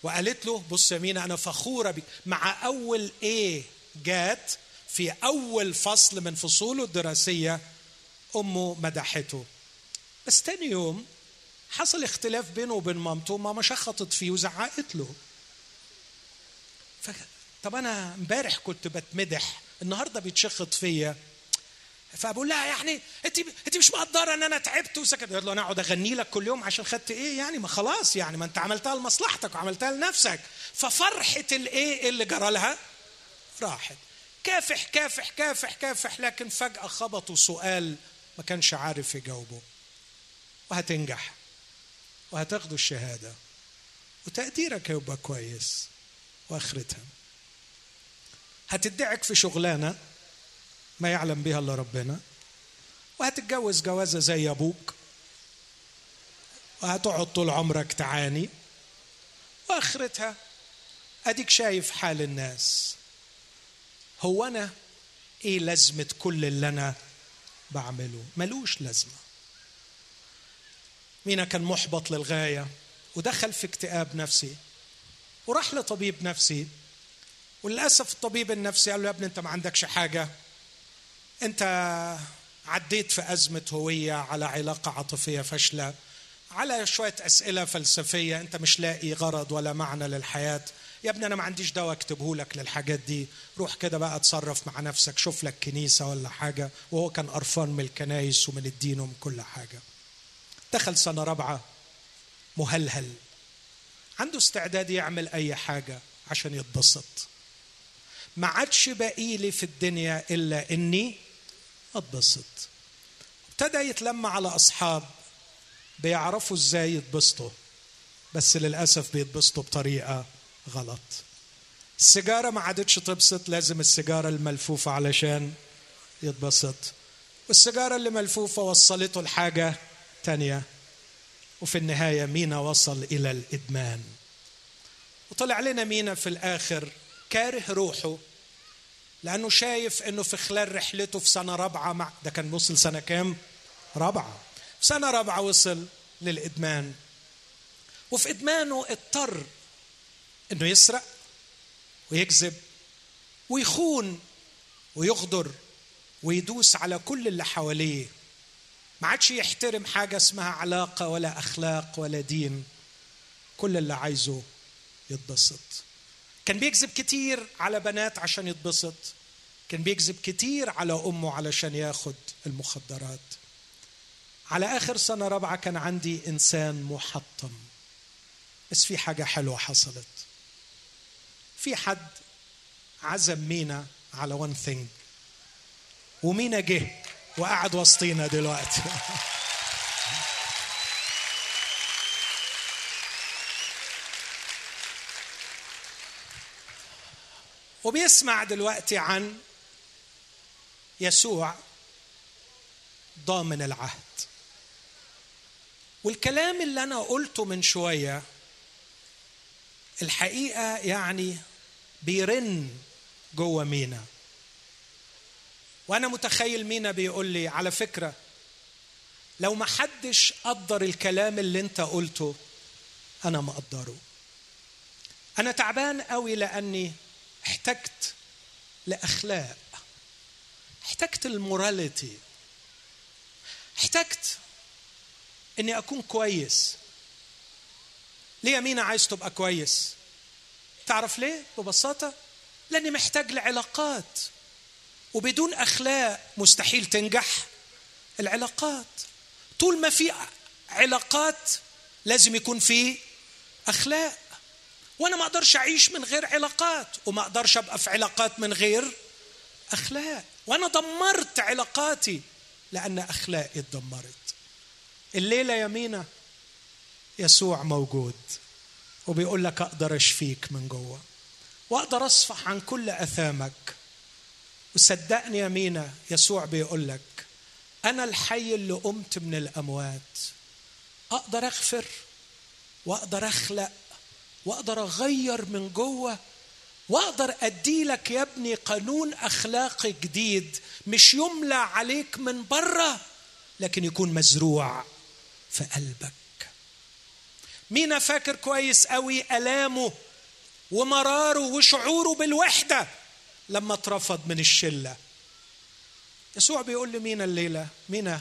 وقالت له بص يا مينا أنا فخورة بك مع أول إيه جات في أول فصل من فصوله الدراسية أمه مدحته. بس تاني يوم حصل اختلاف بينه وبين مامته ماما شخطت فيه وزعقت له. ف... طب أنا امبارح كنت بتمدح النهارده بيتشخط فيا. فبقول لها يعني انت انت مش مقدرة ان أنا تعبت وسكت. قالت له أنا اقعد اغني لك كل يوم عشان خدت إيه يعني؟ ما خلاص يعني ما انت عملتها لمصلحتك وعملتها لنفسك. ففرحه الايه اللي جرى لها؟ راحت. كافح كافح كافح كافح لكن فجأة خبطوا سؤال ما كانش عارف يجاوبه. وهتنجح. وهتاخدوا الشهادة. وتقديرك هيبقى كويس. وآخرتها. هتدعك في شغلانة ما يعلم بها إلا ربنا. وهتتجوز جوازة زي أبوك. وهتقعد طول عمرك تعاني. وآخرتها أديك شايف حال الناس. هو أنا إيه لازمة كل اللي أنا بعمله؟ ملوش لازمة. مينا كان محبط للغاية. ودخل في اكتئاب نفسي. وراح لطبيب نفسي. وللأسف الطبيب النفسي قال له يا ابني أنت ما عندكش حاجة. انت عديت في أزمة هوية على علاقة عاطفية فاشلة على شوية أسئلة فلسفية انت مش لاقي غرض ولا معنى للحياة. يا ابني أنا ما عنديش دواء اكتبه لك للحاجات دي. روح كده بقى اتصرف مع نفسك شوف لك كنيسة ولا حاجة وهو كان قرفان من الكنايس ومن الدين ومن كل حاجة. دخل سنة رابعة مهلهل. عنده استعداد يعمل أي حاجة عشان يتبسط. ما عادش باقي لي في الدنيا إلا إني أتبسط. ابتدى يتلم على أصحاب بيعرفوا إزاي يتبسطوا بس للأسف بيتبسطوا بطريقة غلط. السيجارة ما عادتش تبسط لازم السيجارة الملفوفة علشان يتبسط. والسيجارة اللي ملفوفة وصلته لحاجة تانية. وفي النهاية مينا وصل إلى الإدمان. وطلع لنا مينا في الآخر كاره روحه لأنه شايف إنه في خلال رحلته في سنة رابعة مع ده كان وصل سنة كام؟ رابعة. في سنة رابعة وصل للإدمان. وفي إدمانه اضطر إنه يسرق ويكذب ويخون ويغدر ويدوس على كل اللي حواليه. ما عادش يحترم حاجة اسمها علاقة ولا أخلاق ولا دين. كل اللي عايزه يتبسط. كان بيكذب كتير على بنات عشان يتبسط. كان بيكذب كتير على أمه علشان ياخد المخدرات. على آخر سنة رابعة كان عندي إنسان محطم. بس في حاجة حلوة حصلت. في حد عزم مينا على وان ثينج ومينا جه وقعد وسطينا دلوقتي. وبيسمع دلوقتي عن يسوع ضامن العهد. والكلام اللي أنا قلته من شوية الحقيقة يعني بيرن جوه مينا. وأنا متخيل مينا بيقول لي على فكرة لو ما حدش قدر الكلام اللي أنت قلته أنا مقدره أنا تعبان قوي لأني احتجت لأخلاق. احتجت ال morality. احتجت إني أكون كويس. ليه يا مينا عايز تبقى كويس؟ تعرف ليه؟ ببساطة لأني محتاج لعلاقات. وبدون أخلاق مستحيل تنجح العلاقات. طول ما في علاقات لازم يكون في أخلاق. وأنا ما أقدرش أعيش من غير علاقات وما أقدرش أبقى في علاقات من غير أخلاق. وأنا دمرت علاقاتي لأن أخلاقي اتدمرت. الليلة يا مينا يسوع موجود وبيقول لك أقدر أشفيك من جوه وأقدر أصفح عن كل أثامك. وصدقني يا مينا يسوع بيقول لك أنا الحي اللي قمت من الأموات. أقدر أغفر وأقدر أخلق وأقدر أغير من جوه واقدر أدي لك يا ابني قانون اخلاقي جديد. مش يملى عليك من بره لكن يكون مزروع في قلبك. مينا فاكر كويس قوي ألامه ومراره وشعوره بالوحدة لما اترفض من الشلة؟ يسوع بيقول لمينا الليلة؟ مينا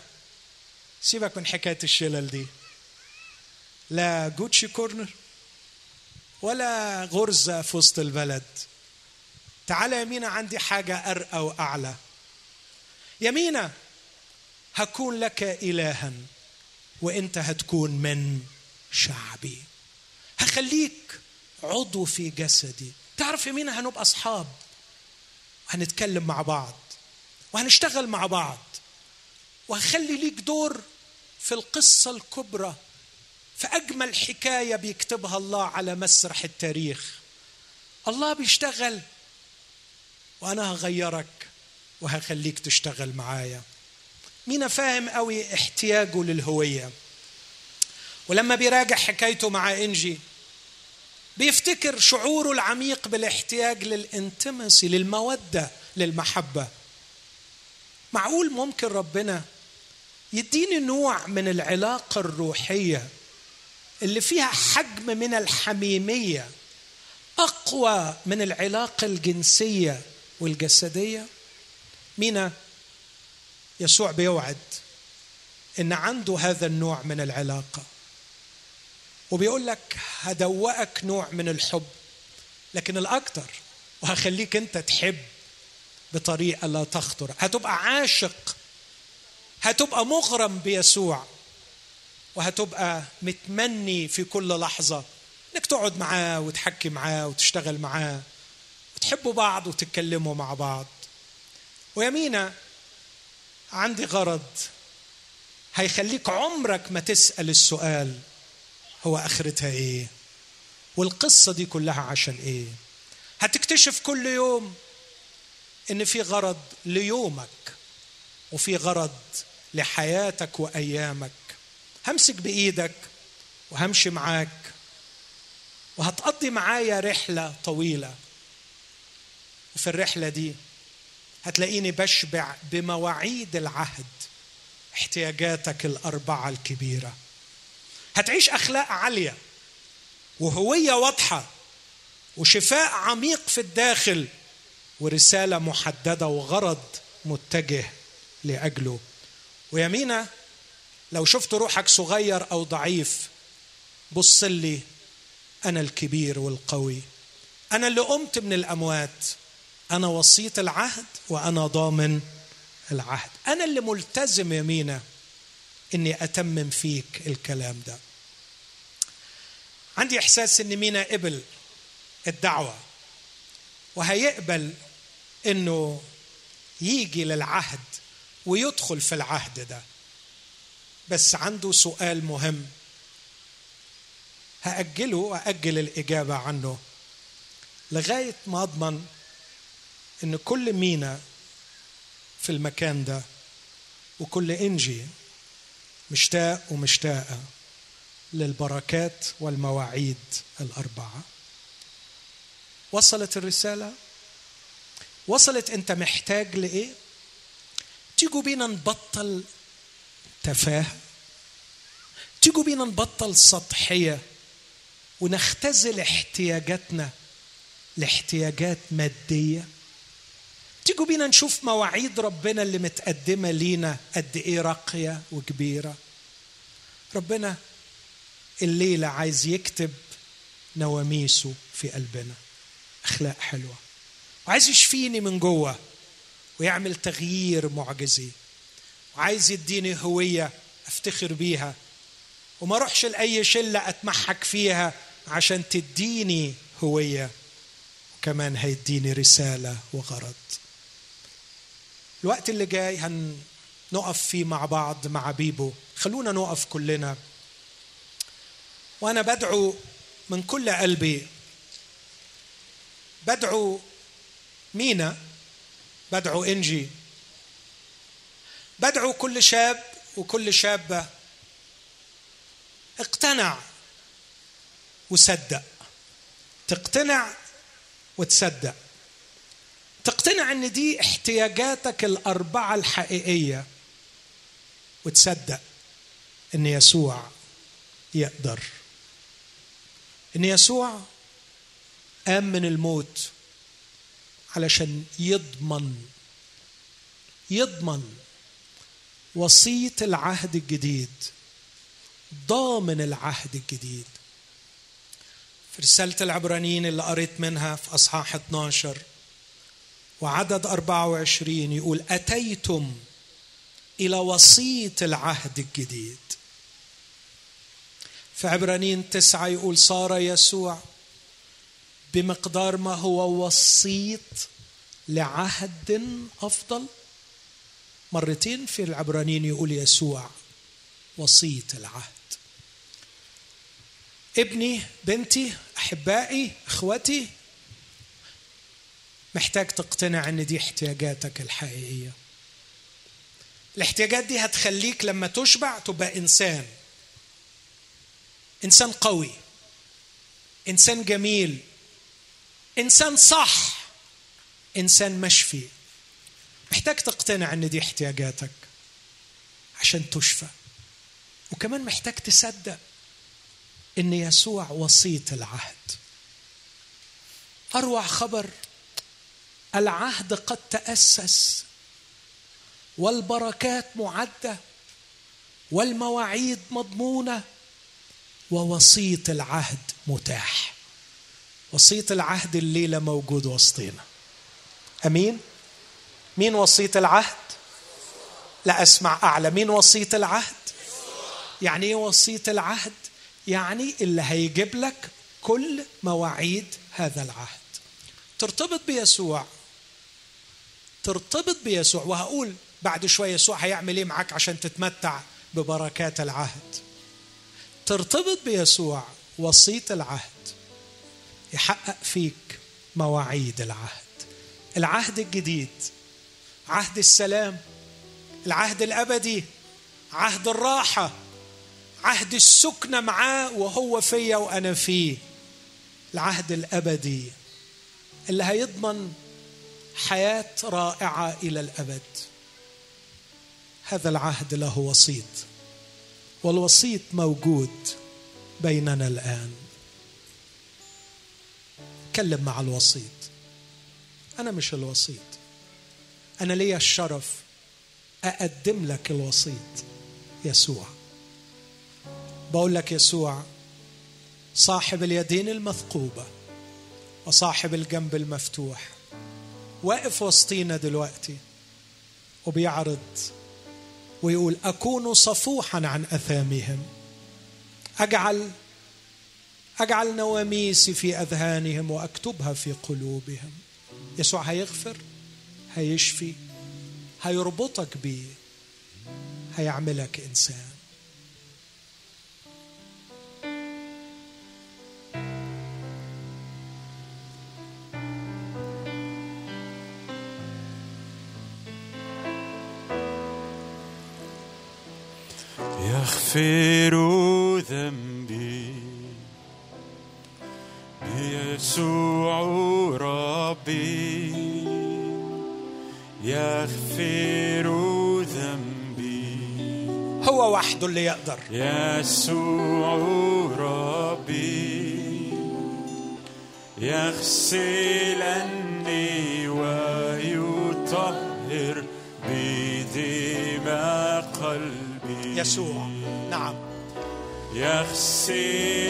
سيبك من حكاية الشلل دي. لا جوتشي كورنر. ولا غرزه في وسط البلد. تعالى يا مينا عندي حاجة أرقى وأعلى. يا مينا هكون لك الها وإنت هتكون من شعبي. هخليك عضو في جسدي. تعرف يمين هنبقى أصحاب. وهنتكلم مع بعض. وهنشتغل مع بعض. وهخلي ليك دور في القصة الكبرى. في اجمل حكاية بيكتبها الله على مسرح التاريخ. الله بيشتغل وأنا هغيرك وهخليك تشتغل معايا. مين فاهم قوي احتياجه للهوية؟ ولما بيراجع حكايته مع إنجي بيفتكر شعوره العميق بالاحتياج للإنتمسي للمودة للمحبة. معقول ممكن ربنا يديني نوع من العلاقة الروحية اللي فيها حجم من الحميمية أقوى من العلاقه الجنسية والجسدية. مينا؟ يسوع بيوعد إن عنده هذا النوع من العلاقة. وبيقول لك هدوقك نوع من الحب لكن الاكثر وهخليك أنت تحب بطريقة لا تخطر. هتبقى عاشق هتبقى مغرم بيسوع. وهتبقى متمني في كل لحظة إنك تقعد معاه وتحكي معاه وتشتغل معاه وتحبوا بعض وتتكلموا مع بعض. ويمينة عندي غرض هيخليك عمرك ما تسأل السؤال هو آخرتها إيه؟ والقصة دي كلها عشان إيه؟ هتكتشف كل يوم إن في غرض ليومك وفي غرض لحياتك وأيامك. همسك بإيدك وهمشي معاك وهتقضي معايا رحلة طويلة. وفي الرحلة دي هتلاقيني بشبع بمواعيد العهد احتياجاتك الأربعة الكبيرة. هتعيش أخلاق عالية وهوية واضحة وشفاء عميق في الداخل ورسالة محددة وغرض متجه لأجله. ويمينة لو شفت روحك صغير أو ضعيف بص لي أنا الكبير والقوي. أنا اللي قمت من الأموات. أنا وسيط العهد وأنا ضامن العهد. أنا اللي ملتزم يمينه إني أتمم فيك الكلام ده. عندي إحساس إن مينا قبل الدعوة وهيقبل إنه يجي للعهد ويدخل في العهد ده. بس عنده سؤال مهم. هأجله وأجل الإجابة عنه. لغاية ما أضمن إن كل مينا في المكان ده وكل إنجي مشتاق ومشتاقة للبركات والمواعيد الأربعة. وصلت الرسالة؟ وصلت أنت محتاج لإيه؟ تيجوا بينا نبطل تفاهة تيجوا بينا نبطل سطحية ونختزل احتياجاتنا لاحتياجات مادية. تيجوا بينا نشوف مواعيد ربنا اللي متقدمة لينا قد إيه راقية وكبيرة. ربنا الليلة عايز يكتب نواميسه في قلبنا. أخلاق حلوة. وعايز يشفيني من جوه ويعمل تغيير معجزي. وعايز يديني هوية أفتخر بيها وما اروحش لأي شلة أتمحك فيها عشان تديني هوية وكمان هيديني رسالة وغرض. الوقت اللي جاي هنقف فيه مع بعض مع بيبو. خلونا نقف كلنا. وأنا بدعو من كل قلبي. بدعو مينا بدعو إنجي. بدعو كل شاب وكل شابة. اقتنع وصدق. تقتنع وتصدق. تقتنع إن دي احتياجاتك الأربعة الحقيقية. وتصدق إن يسوع يقدر. إن يسوع قام من الموت علشان يضمن يضمن وصيه العهد الجديد ضامن العهد الجديد. في رسالة العبرانيين اللي قريت منها في أصحاح 12 وعدد 24 يقول أتيتم إلى وصية العهد الجديد. في عبرانيين تسعة يقول صار يسوع بمقدار ما هو وسيط لعهد أفضل؟ مرتين في العبرانيين يقول يسوع وسيط العهد. ابني بنتي أحبائي إخوتي محتاج تقتنع إن دي احتياجاتك الحقيقية. الاحتياجات دي هتخليك لما تشبع تبقى إنسان. إنسان قوي. إنسان جميل. إنسان صح. إنسان مشفي. محتاج تقتنع إن دي احتياجاتك عشان تشفى. وكمان محتاج تصدق إن يسوع وسيط العهد. أروع خبر العهد قد تأسس والبركات معدة والمواعيد مضمونة ووسيط العهد متاح. وسيط العهد الليلة موجود وسطينا. آمين؟ مين وسيط العهد؟ لا اسمع اعلى مين وسيط العهد؟ يعني إيه وسيط العهد؟ يعني اللي هيجيب لك كل مواعيد هذا العهد. ترتبط بيسوع. ترتبط بيسوع. وهقول بعد شوية يسوع هيعمل إيه معاك عشان تتمتع ببركات العهد. ترتبط بيسوع وسيط العهد. يحقق فيك مواعيد العهد. العهد الجديد عهد السلام العهد الأبدي عهد الراحة عهد السكنة معاه وهو فيا وأنا فيه. العهد الأبدي اللي هيضمن حياة رائعة إلى الأبد. هذا العهد له وسيط والوسيط موجود بيننا الآن. كلم مع الوسيط. أنا مش الوسيط. أنا لي الشرف أقدم لك الوسيط يسوع. بقول لك يسوع صاحب اليدين المثقوبة وصاحب الجنب المفتوح واقف وسطينا دلوقتي وبيعرض ويقول أكون صفوحا عن أثامهم. أجعل أجعل نواميسي في أذهانهم وأكتبها في قلوبهم. يسوع هيغفر؟ هيشفي هيربطك بيه هيعملك إنسان. يغفر وحده اللي يقدر. يسوع ربي يغسلني ويطهر بدماء قلبي. يسوع نعم. يغسلني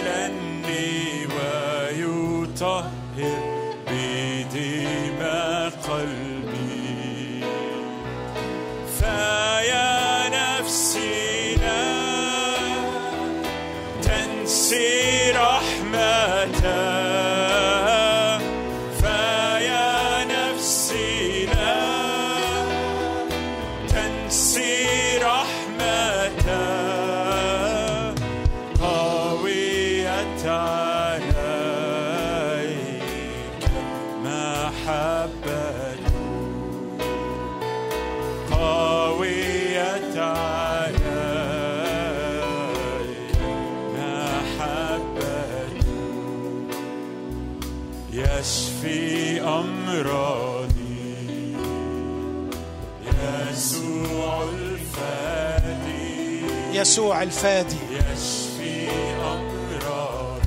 يسوع الفادي. يشفي أمراضي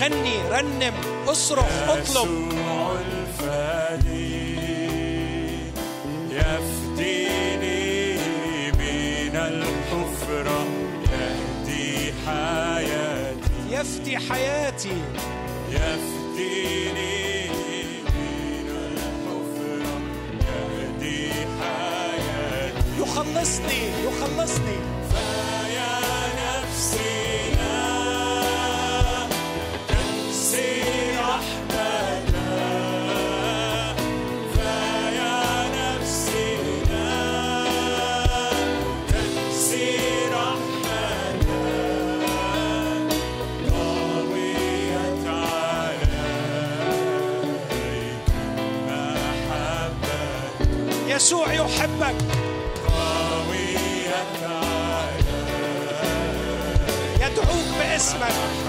غني رنم اصرخ أطلب. يسوع الفدي يفديني من الحفرة يهدي حياتي. يفدي حياتي. يفديني من الحفرة يهدي حياتي. يخلصني يخلصني. يسوع يحبك. يدعوك باسمك.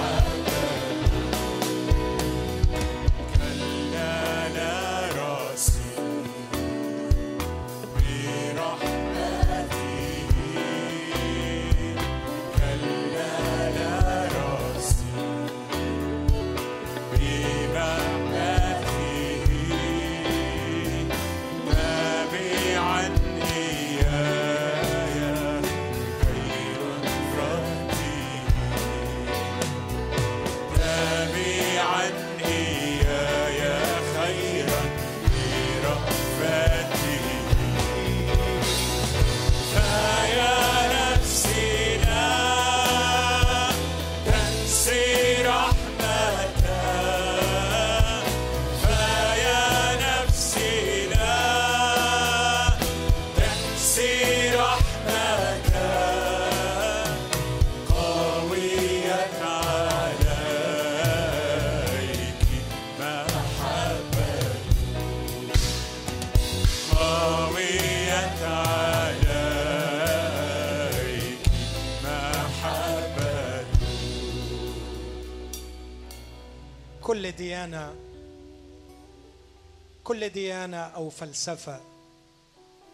ديانة أو فلسفة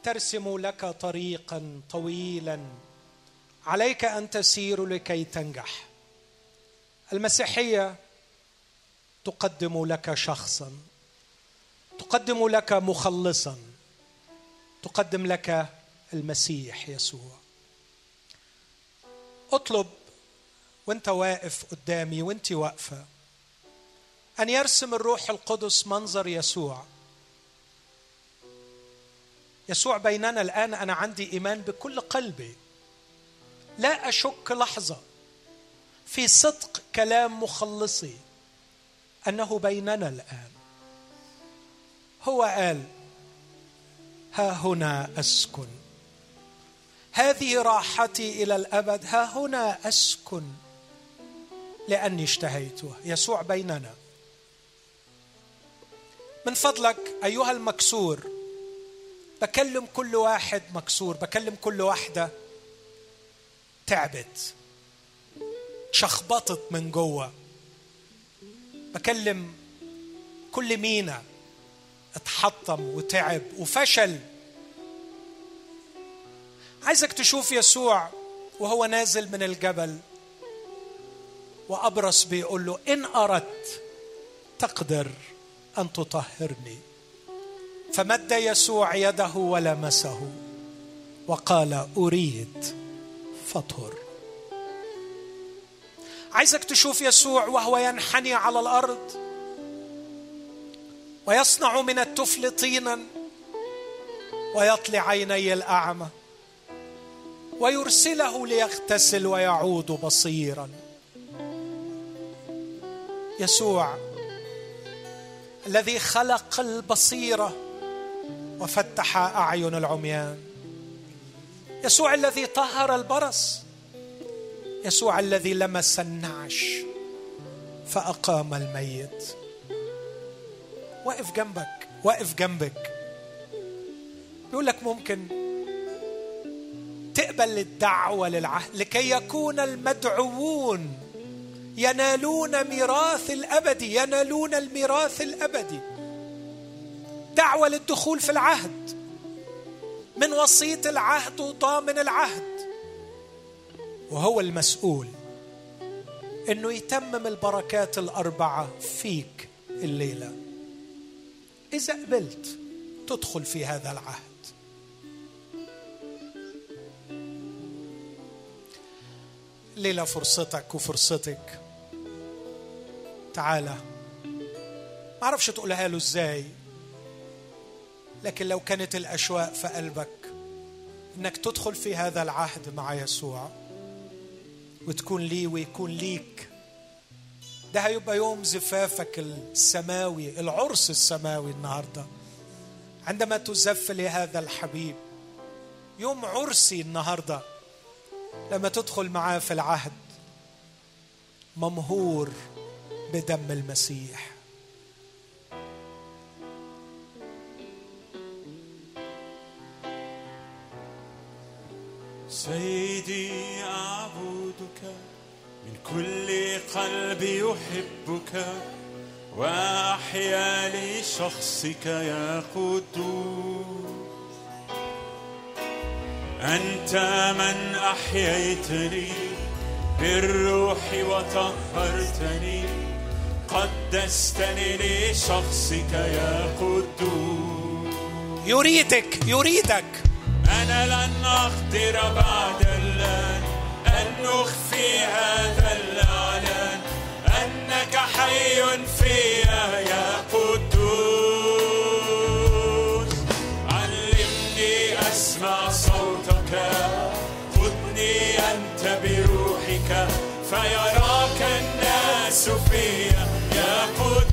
ترسم لك طريقا طويلا. عليك أن تسير لكي تنجح. المسيحية تقدم لك شخصا تقدم لك مخلصا تقدم لك المسيح يسوع. اطلب وانت واقف قدامي وانت واقفة أن يرسم الروح القدس منظر يسوع. يسوع بيننا الآن أنا عندي إيمان بكل قلبي. لا أشك لحظة في صدق كلام مخلصي أنه بيننا الآن. هو قال ها هنا أسكن. هذه راحتي إلى الأبد ها هنا أسكن. لأني اشتهيته. يسوع بيننا. من فضلك أيها المكسور بكلم كل واحد مكسور بكلم كل واحدة تعبت شخبطت من جوه. بكلم كل مينا اتحطم وتعب وفشل. عايزك تشوف يسوع وهو نازل من الجبل وأبرص بيقول له إن أردت تقدر أن تطهرني. فمد يسوع يده ولمسه وقال أريد فاطهر عايزك تشوف يسوع وهو ينحني على الأرض ويصنع من التفل طينا ويطلع عيني الأعمى ويرسله ليغتسل ويعود بصيرا. يسوع الذي خلق البصيرة وفتح أعين العميان. يسوع الذي طهر البرص. يسوع الذي لمس النعش فأقام الميت. واقف جنبك واقف جنبك. بيقول لك ممكن تقبل الدعوة للعهد لكي يكون المدعوون ينالون ميراث الأبدي ينالون الميراث الأبدي. دعوة للدخول في العهد. من وسيط العهد وضامن العهد. وهو المسؤول إنه يتمم البركات الأربعة فيك الليلة. إذا قبلت تدخل في هذا العهد. الليلة فرصتك وفرصتك. تعالى ما أعرفش تقولها له إزاي. لكن لو كانت الاشواق في قلبك إنك تدخل في هذا العهد مع يسوع وتكون لي ويكون ليك ده هيبقى يوم زفافك السماوي العرس السماوي النهارده. عندما تزف لهذا الحبيب يوم عرسي النهارده لما تدخل معاه في العهد ممهور بدم المسيح. سيدي أعبدك من كل قلبي يحبك وأحيا لشخصك يا قدوس. أنت من أحييتني بالروح وطهرتني قدستني لشخصك يا قدوس. يريدك يريدك. أنا لن أقدر بعد الآن أن نخفي هذا الإعلان أنك حي فيا يا قدوس. علمني أسمع صوتك خذني أنت بروحك فيراك الناس فيا يا قدوس.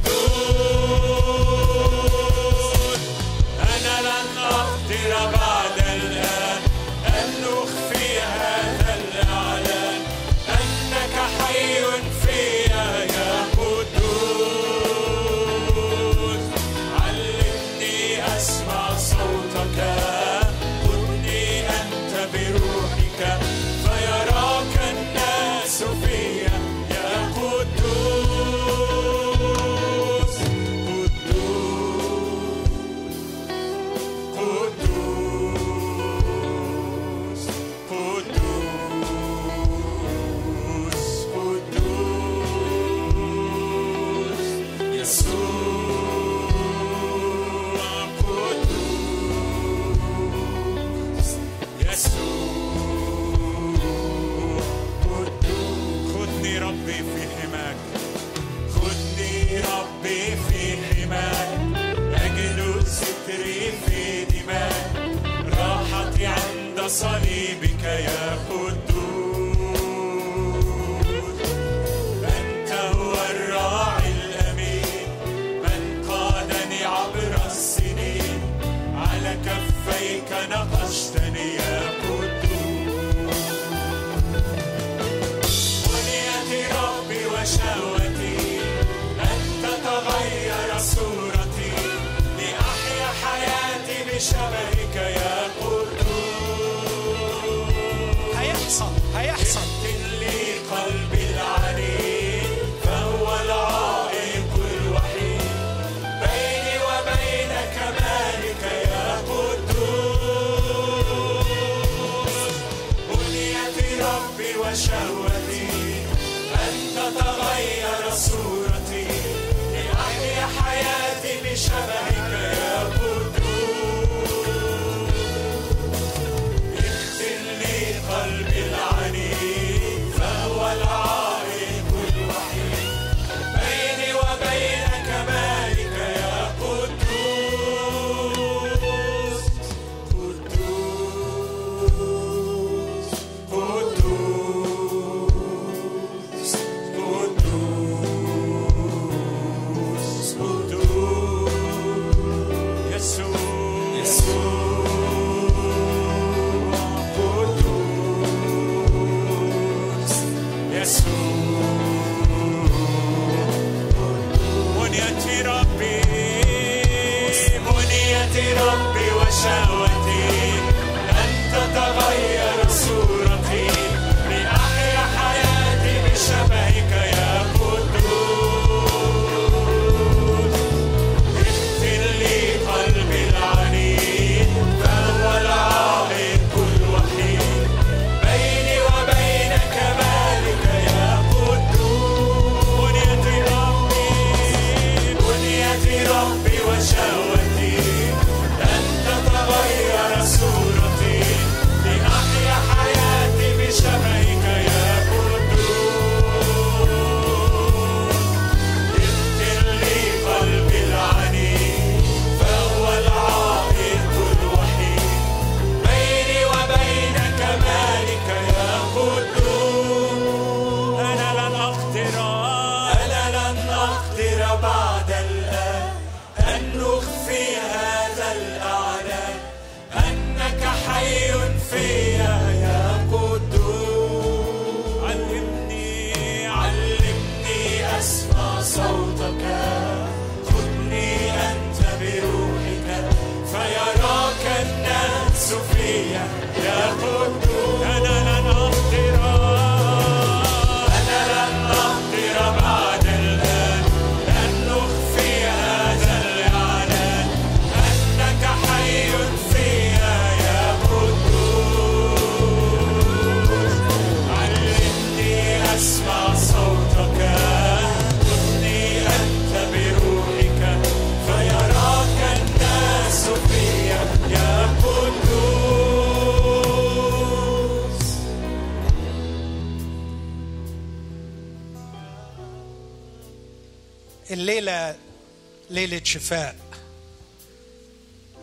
شفاء.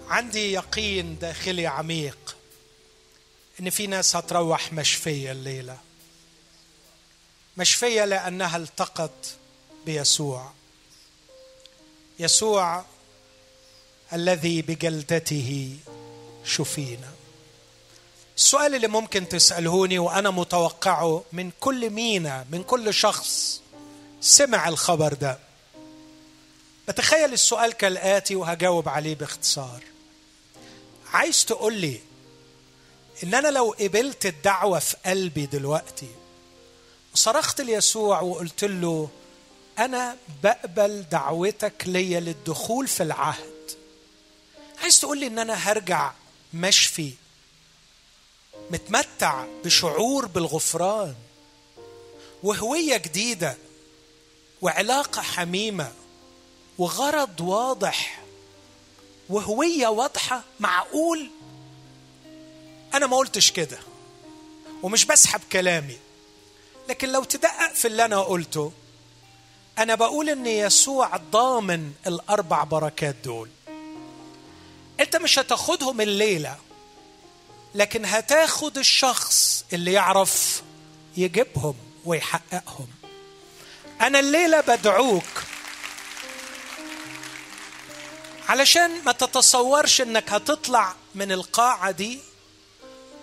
عندي يقين داخلي عميق إن في ناس هتروح مشفية الليلة. مشفية لأنها التقت بيسوع. يسوع الذي بجلدته شفينا. السؤال اللي ممكن تسألهوني وأنا متوقعه من كل مينا من كل شخص سمع الخبر ده. بتخيل السؤال كالآتي وهجاوب عليه باختصار. عايز تقول لي إن أنا لو قبلت الدعوة في قلبي دلوقتي وصرخت ليسوع وقلت له أنا بقبل دعوتك ليا للدخول في العهد عايز تقول لي إن أنا هرجع مشفي متمتع بشعور بالغفران وهوية جديدة وعلاقة حميمة وغرض واضح وهوية واضحة معقول؟ أنا ما قلتش كده ومش بسحب كلامي لكن لو تدقق في اللي أنا قلته أنا بقول إن يسوع ضامن الأربع بركات دول. أنت مش هتاخدهم الليلة لكن هتاخد الشخص اللي يعرف يجيبهم ويحققهم. أنا الليلة بدعوك علشان ما تتصورش إنك هتطلع من القاعة دي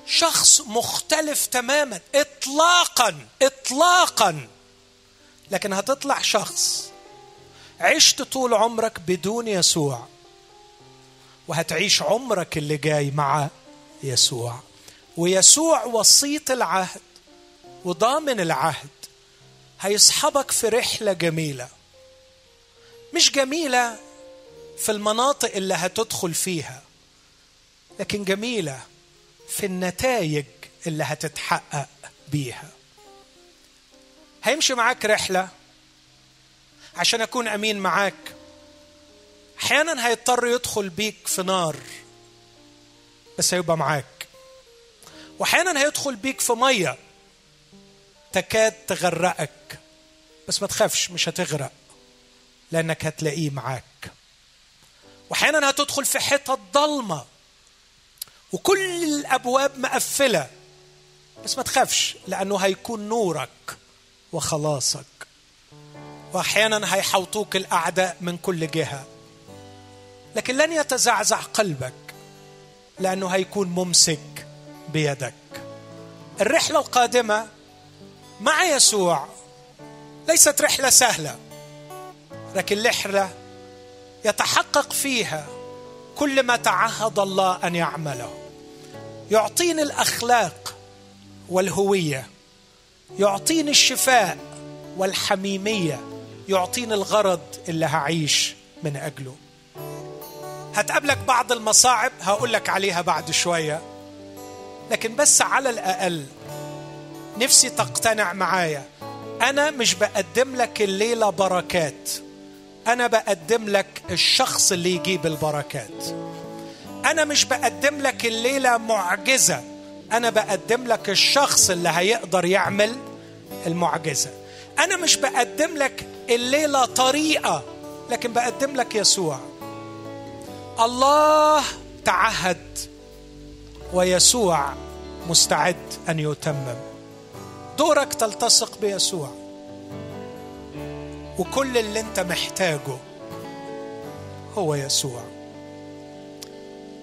شخص مختلف تماما اطلاقا اطلاقا. لكن هتطلع شخص عشت طول عمرك بدون يسوع وهتعيش عمرك اللي جاي مع يسوع. ويسوع وسيط العهد وضامن العهد هيصحبك في رحلة جميلة. مش جميلة في المناطق اللي هتدخل فيها. لكن جميلة في النتائج اللي هتتحقق بيها. هيمشي معاك رحلة عشان أكون أمين معاك. أحيانا هيضطر يدخل بيك في نار بس هيبقى معاك. وأحيانا هيدخل بيك في مية. تكاد تغرقك. بس ما تخافش مش هتغرق لأنك هتلاقيه معاك. وأحيانا هتدخل في حتت ضلمة. وكل الأبواب مقفلة. بس ما تخافش لأنه هيكون نورك وخلاصك. وأحيانا هيحوطوك الأعداء من كل جهة. لكن لن يتزعزع قلبك لأنه هيكون ممسك بيدك. الرحلة القادمة مع يسوع ليست رحلة سهلة لكن رحلة يتحقق فيها كل ما تعهد الله أن يعمله. يعطيني الأخلاق والهوية. يعطيني الشفاء والحميمية. يعطيني الغرض اللي هعيش من أجله. هتقابلك بعض المصاعب هقول لك عليها بعد شوية. لكن بس على الأقل نفسي تقتنع معايا. أنا مش بقدم لك الليلة بركات. أنا بقدم لك الشخص اللي يجيب البركات. أنا مش بقدم لك الليلة معجزة. أنا بقدم لك الشخص اللي هيقدر يعمل المعجزة. أنا مش بقدم لك الليلة طريقة لكن بقدم لك يسوع. الله تعهد ويسوع مستعد أن يتمم. دورك تلتصق بيسوع. وكل اللي انت محتاجه هو يسوع.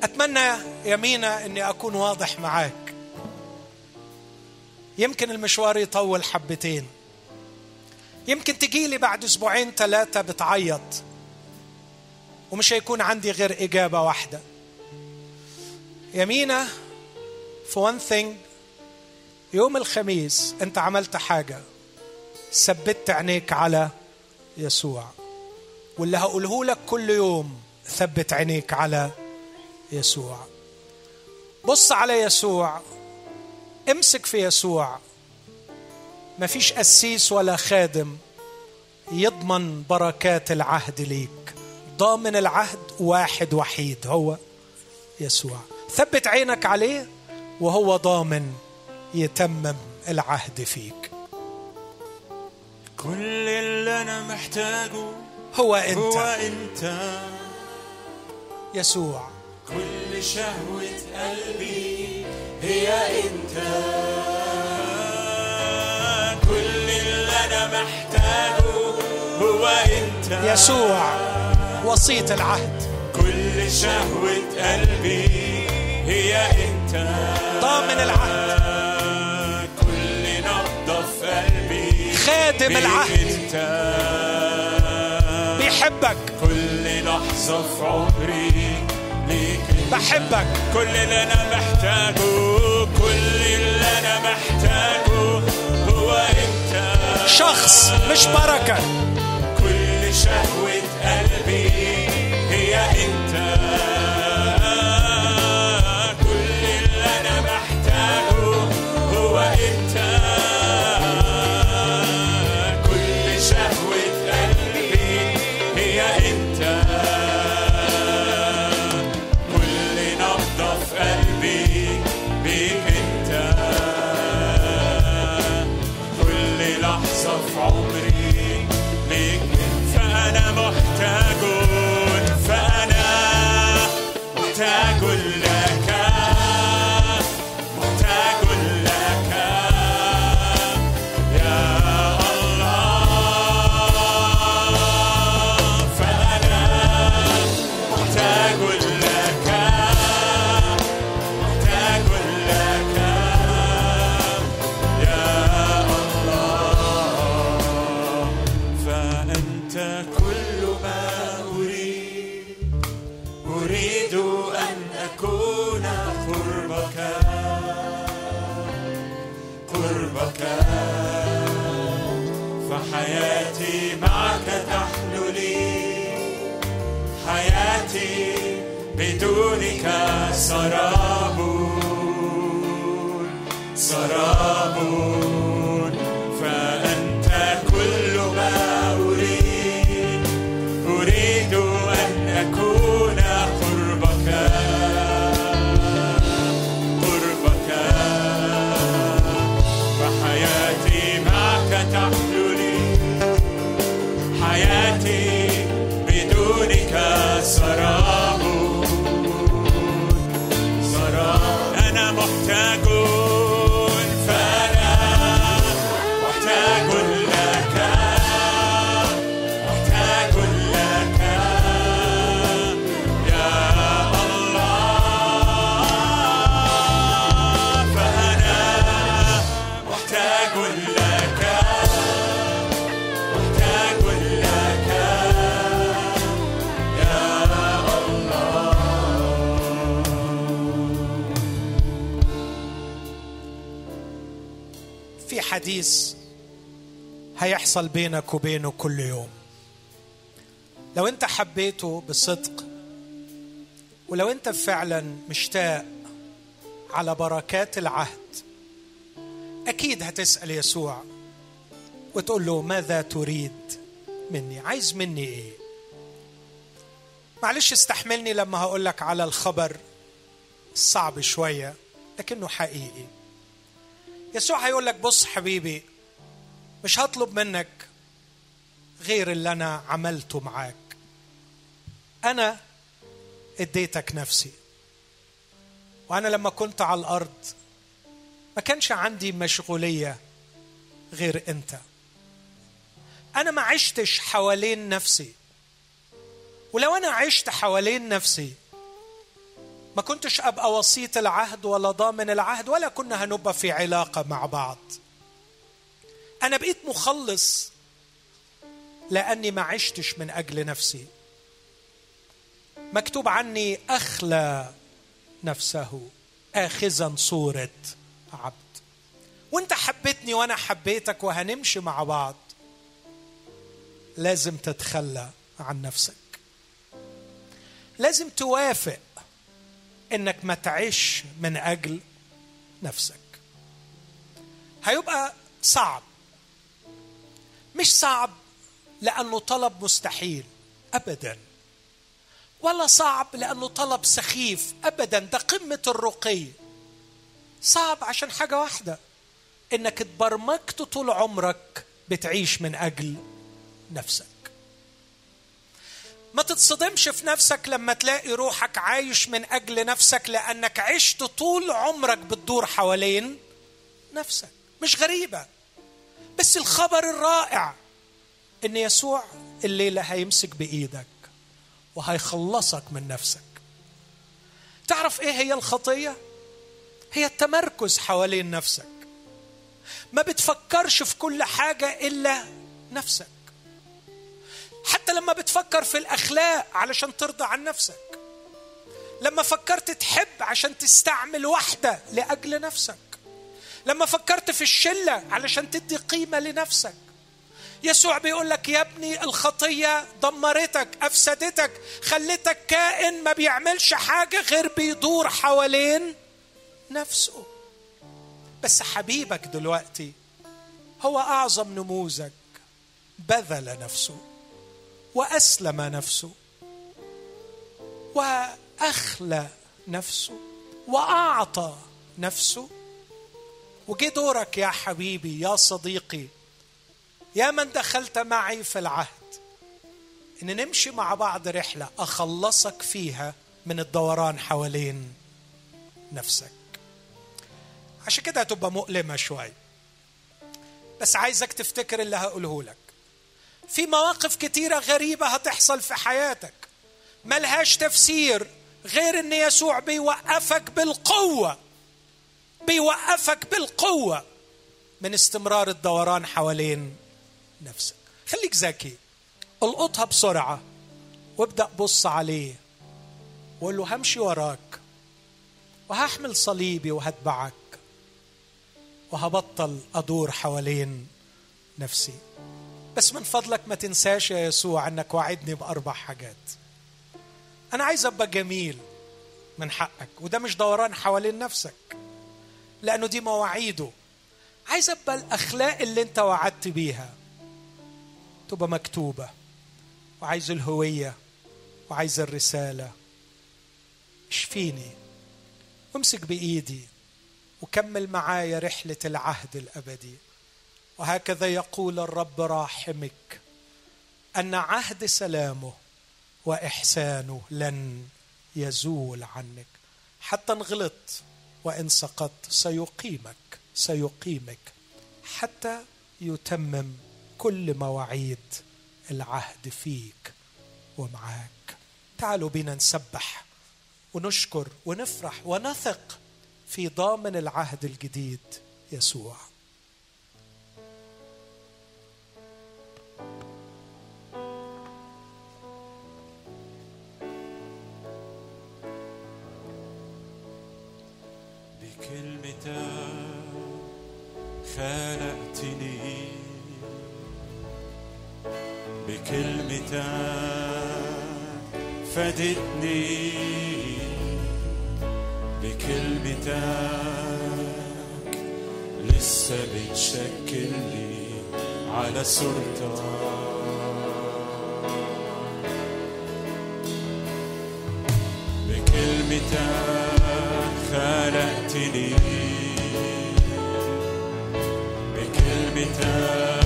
أتمنى يمينة إني أكون واضح معاك. يمكن المشوار يطول حبتين. يمكن تجيلي بعد أسبوعين ثلاثة بتعيط. ومش هيكون عندي غير إجابة واحدة. يمينة في وان ثينج يوم الخميس أنت عملت حاجة. ثبت عينيك على يسوع. واللي هقوله لك كل يوم ثبت عينيك على يسوع. بص على يسوع. امسك في يسوع. مفيش قسيس ولا خادم يضمن بركات العهد ليك. ضامن العهد واحد وحيد هو يسوع. ثبت عينك عليه وهو ضامن يتمم العهد فيك. كل اللي أنا محتاجه هو هو انت أنت. يسوع. كل شهوة قلبي هي أنت. كل اللي أنا محتاجه هو أنت. يسوع وسيط العهد. كل شهوة قلبي هي أنت. ضامن العهد. بيك العهد بيحبك. كل لحظة في عمري ليك. بحبك. كل اللي أنا محتاجه كل اللي أنا محتاجه هو انت. شخص مش بركة. كل شهوة قلبي هي انت. بدونك في حديث هيحصل بينك وبينه كل يوم. لو انت حبيته بصدق ولو انت فعلا مشتاق على بركات العهد أكيد هتسأل يسوع وتقول له ماذا تريد مني؟ عايز مني إيه؟ معلش استحملني لما هقول لك على الخبر الصعب شوية لكنه حقيقي. يسوع هيقول لك بص حبيبي مش هطلب منك غير اللي أنا عملته معاك. أنا اديتك نفسي. وأنا لما كنت على الأرض ما كانش عندي مشغولية غير أنت. أنا ما عشتش حوالين نفسي. ولو أنا عشت حوالين نفسي ما كنتش أبقى وسيط العهد ولا ضامن العهد ولا كنا هنبقى في علاقة مع بعض. أنا بقيت مخلص لأني ما عشتش من أجل نفسي. مكتوب عني أخلى نفسه آخذا صورة. عبد. وانت حبيتني وأنا حبيتك وهنمشي مع بعض. لازم تتخلى عن نفسك. لازم توافق إنك ما تعيش من أجل نفسك. هيبقى صعب. مش صعب لأنه طلب مستحيل ابدا. ولا صعب لأنه طلب سخيف ابدا. ده قمة الرقي. صعب عشان حاجة واحدة. إنك اتبرمجت طول عمرك بتعيش من أجل نفسك. ما تتصدمش في نفسك لما تلاقي روحك عايش من أجل نفسك لأنك عشت طول عمرك بتدور حوالين نفسك. مش غريبة. بس الخبر الرائع إن يسوع الليلة هيمسك بإيدك وهيخلصك من نفسك. تعرف إيه هي الخطية؟ هي التمركز حوالين نفسك. ما بتفكرش في كل حاجة إلا نفسك. حتى لما بتفكر في الأخلاق علشان ترضى عن نفسك. لما فكرت تحب عشان تستعمل واحدة لأجل نفسك. لما فكرت في الشلة علشان تدي قيمة لنفسك. يسوع بيقول لك يا ابني الخطية دمرتك أفسدتك خلتك كائن ما بيعملش حاجة غير بيدور حوالين نفسه. بس حبيبك دلوقتي هو أعظم نموذج بذل نفسه وأسلم نفسه وأخلى نفسه وأعطى نفسه. وجي دورك يا حبيبي يا صديقي يا من دخلت معي في العهد إن نمشي مع بعض رحلة أخلصك فيها من الدوران حوالين نفسك. عشان كده هتبقى مؤلمة شوي. بس عايزك تفتكر اللي هقوله لك. في مواقف كتيرة غريبة هتحصل في حياتك. ملهاش تفسير غير إن يسوع بيوقفك بالقوة. بيوقفك بالقوة من استمرار الدوران حوالين نفسك. خليك ذكي. القطها بسرعة وابدأ بص عليه. وقول له همشي وراك. وهحمل صليبي وهتبعك. وهبطل أدور حوالين نفسي. بس من فضلك ما تنساش يا يسوع أنك وعدني بأربع حاجات. أنا عايز أبقى جميل من حقك وده مش دوران حوالين نفسك لأنه دي مواعيده. عايز أبقى الأخلاق اللي أنت وعدت بيها. تبقى مكتوبة وعايز الهوية وعايز الرسالة. اشفيني وامسك بإيدي. وكمل معايا رحلة العهد الأبدي. وهكذا يقول الرب راحمك أن عهد سلامه وإحسانه لن يزول عنك. حتى إن غلطت وإن سقطت سيقيمك سيقيمك حتى يتمم كل مواعيد العهد فيك ومعاك. تعالوا بنا نسبح ونشكر ونفرح ونثق في ضامن العهد الجديد يسوع. بكلمتك خلقتني بكلمتك فادتني. بكلمتك لسه بتشكلني على صورتك بكلمتك خلقتني بكلمتك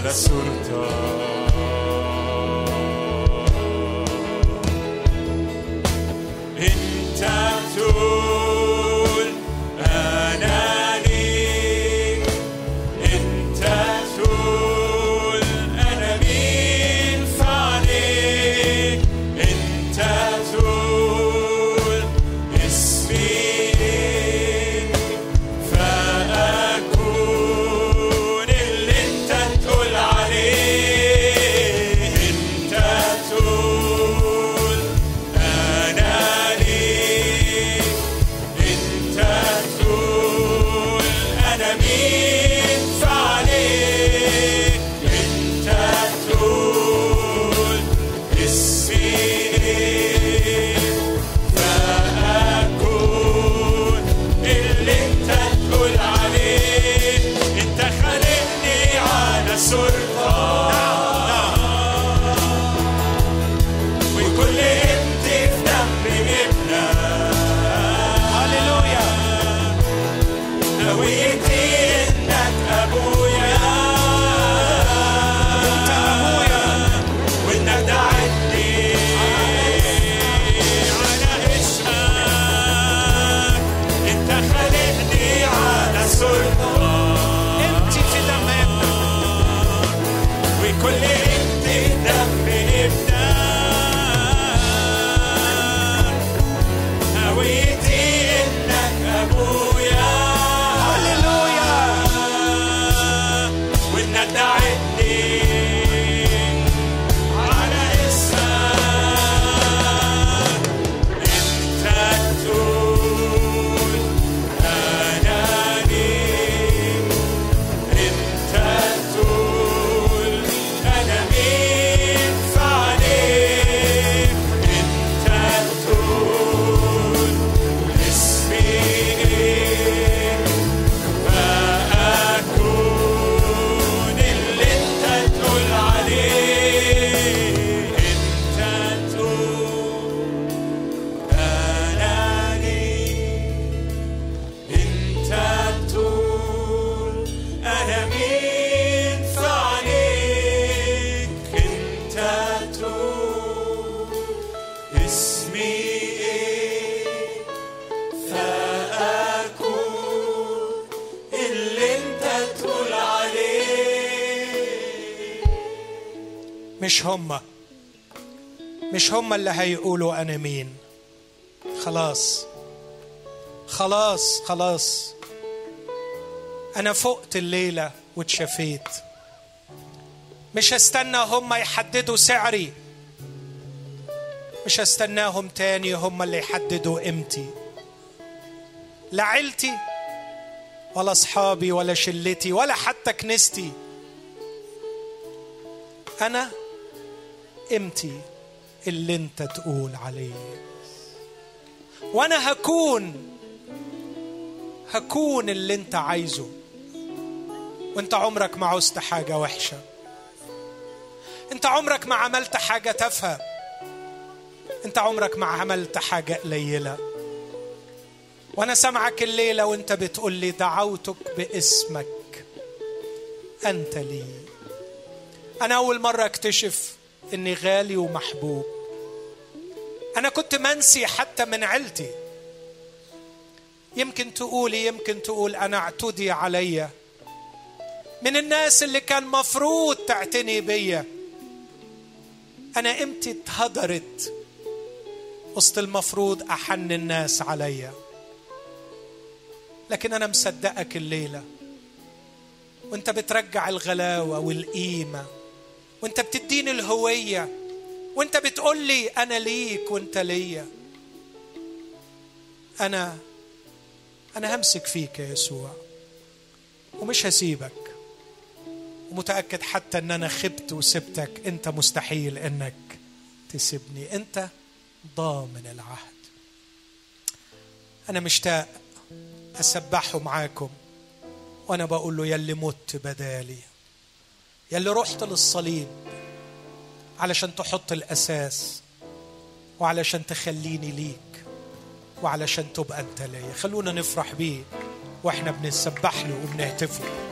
على صورتك انت هما اللي هيقولوا أنا مين. خلاص. خلاص خلاص. أنا فقت الليلة واتشفيت. مش هستنى هما يحددوا سعري. مش هستناهم تاني هما اللي يحددوا قيمتي. لا عيلتي ولا أصحابي ولا شلتي ولا حتى كنيستي. أنا قيمتي. اللي انت تقول عليه. وأنا هكون هكون اللي انت عايزه. وانت عمرك ما عوزت حاجة وحشة. انت عمرك ما عملت حاجة تافهة. انت عمرك ما عملت حاجة قليلة. وأنا سامعك الليلة وانت بتقول لي دعوتك باسمك. انت لي أنا اول مرة اكتشف إني غالي ومحبوب. أنا كنت منسي حتى من عيلتي. يمكن تقولي يمكن تقول أنا اعتدي عليا من الناس اللي كان مفروض تعتني بيا. أنا قيمتي اتهدرت وسط المفروض أحن الناس عليا لكن أنا مصدقك الليلة. وأنت بترجع الغلاوة والقيمة. وانت بتديني الهوية. وانت بتقول لي أنا ليك وانت ليا. أنا أنا همسك فيك يا يسوع. ومش هسيبك. ومتأكد حتى إن أنا خبت وسبتك. أنت مستحيل إنك تسيبني. أنت ضامن العهد. أنا مشتاق أسبحه معاكم. وأنا بقول له يلي مت بدالي. يلي رحت للصليب علشان تحط الأساس وعلشان تخليني ليك وعلشان تبقى أنت ليا. خلونا نفرح بيه وإحنا بنسبح له وبنهتف له.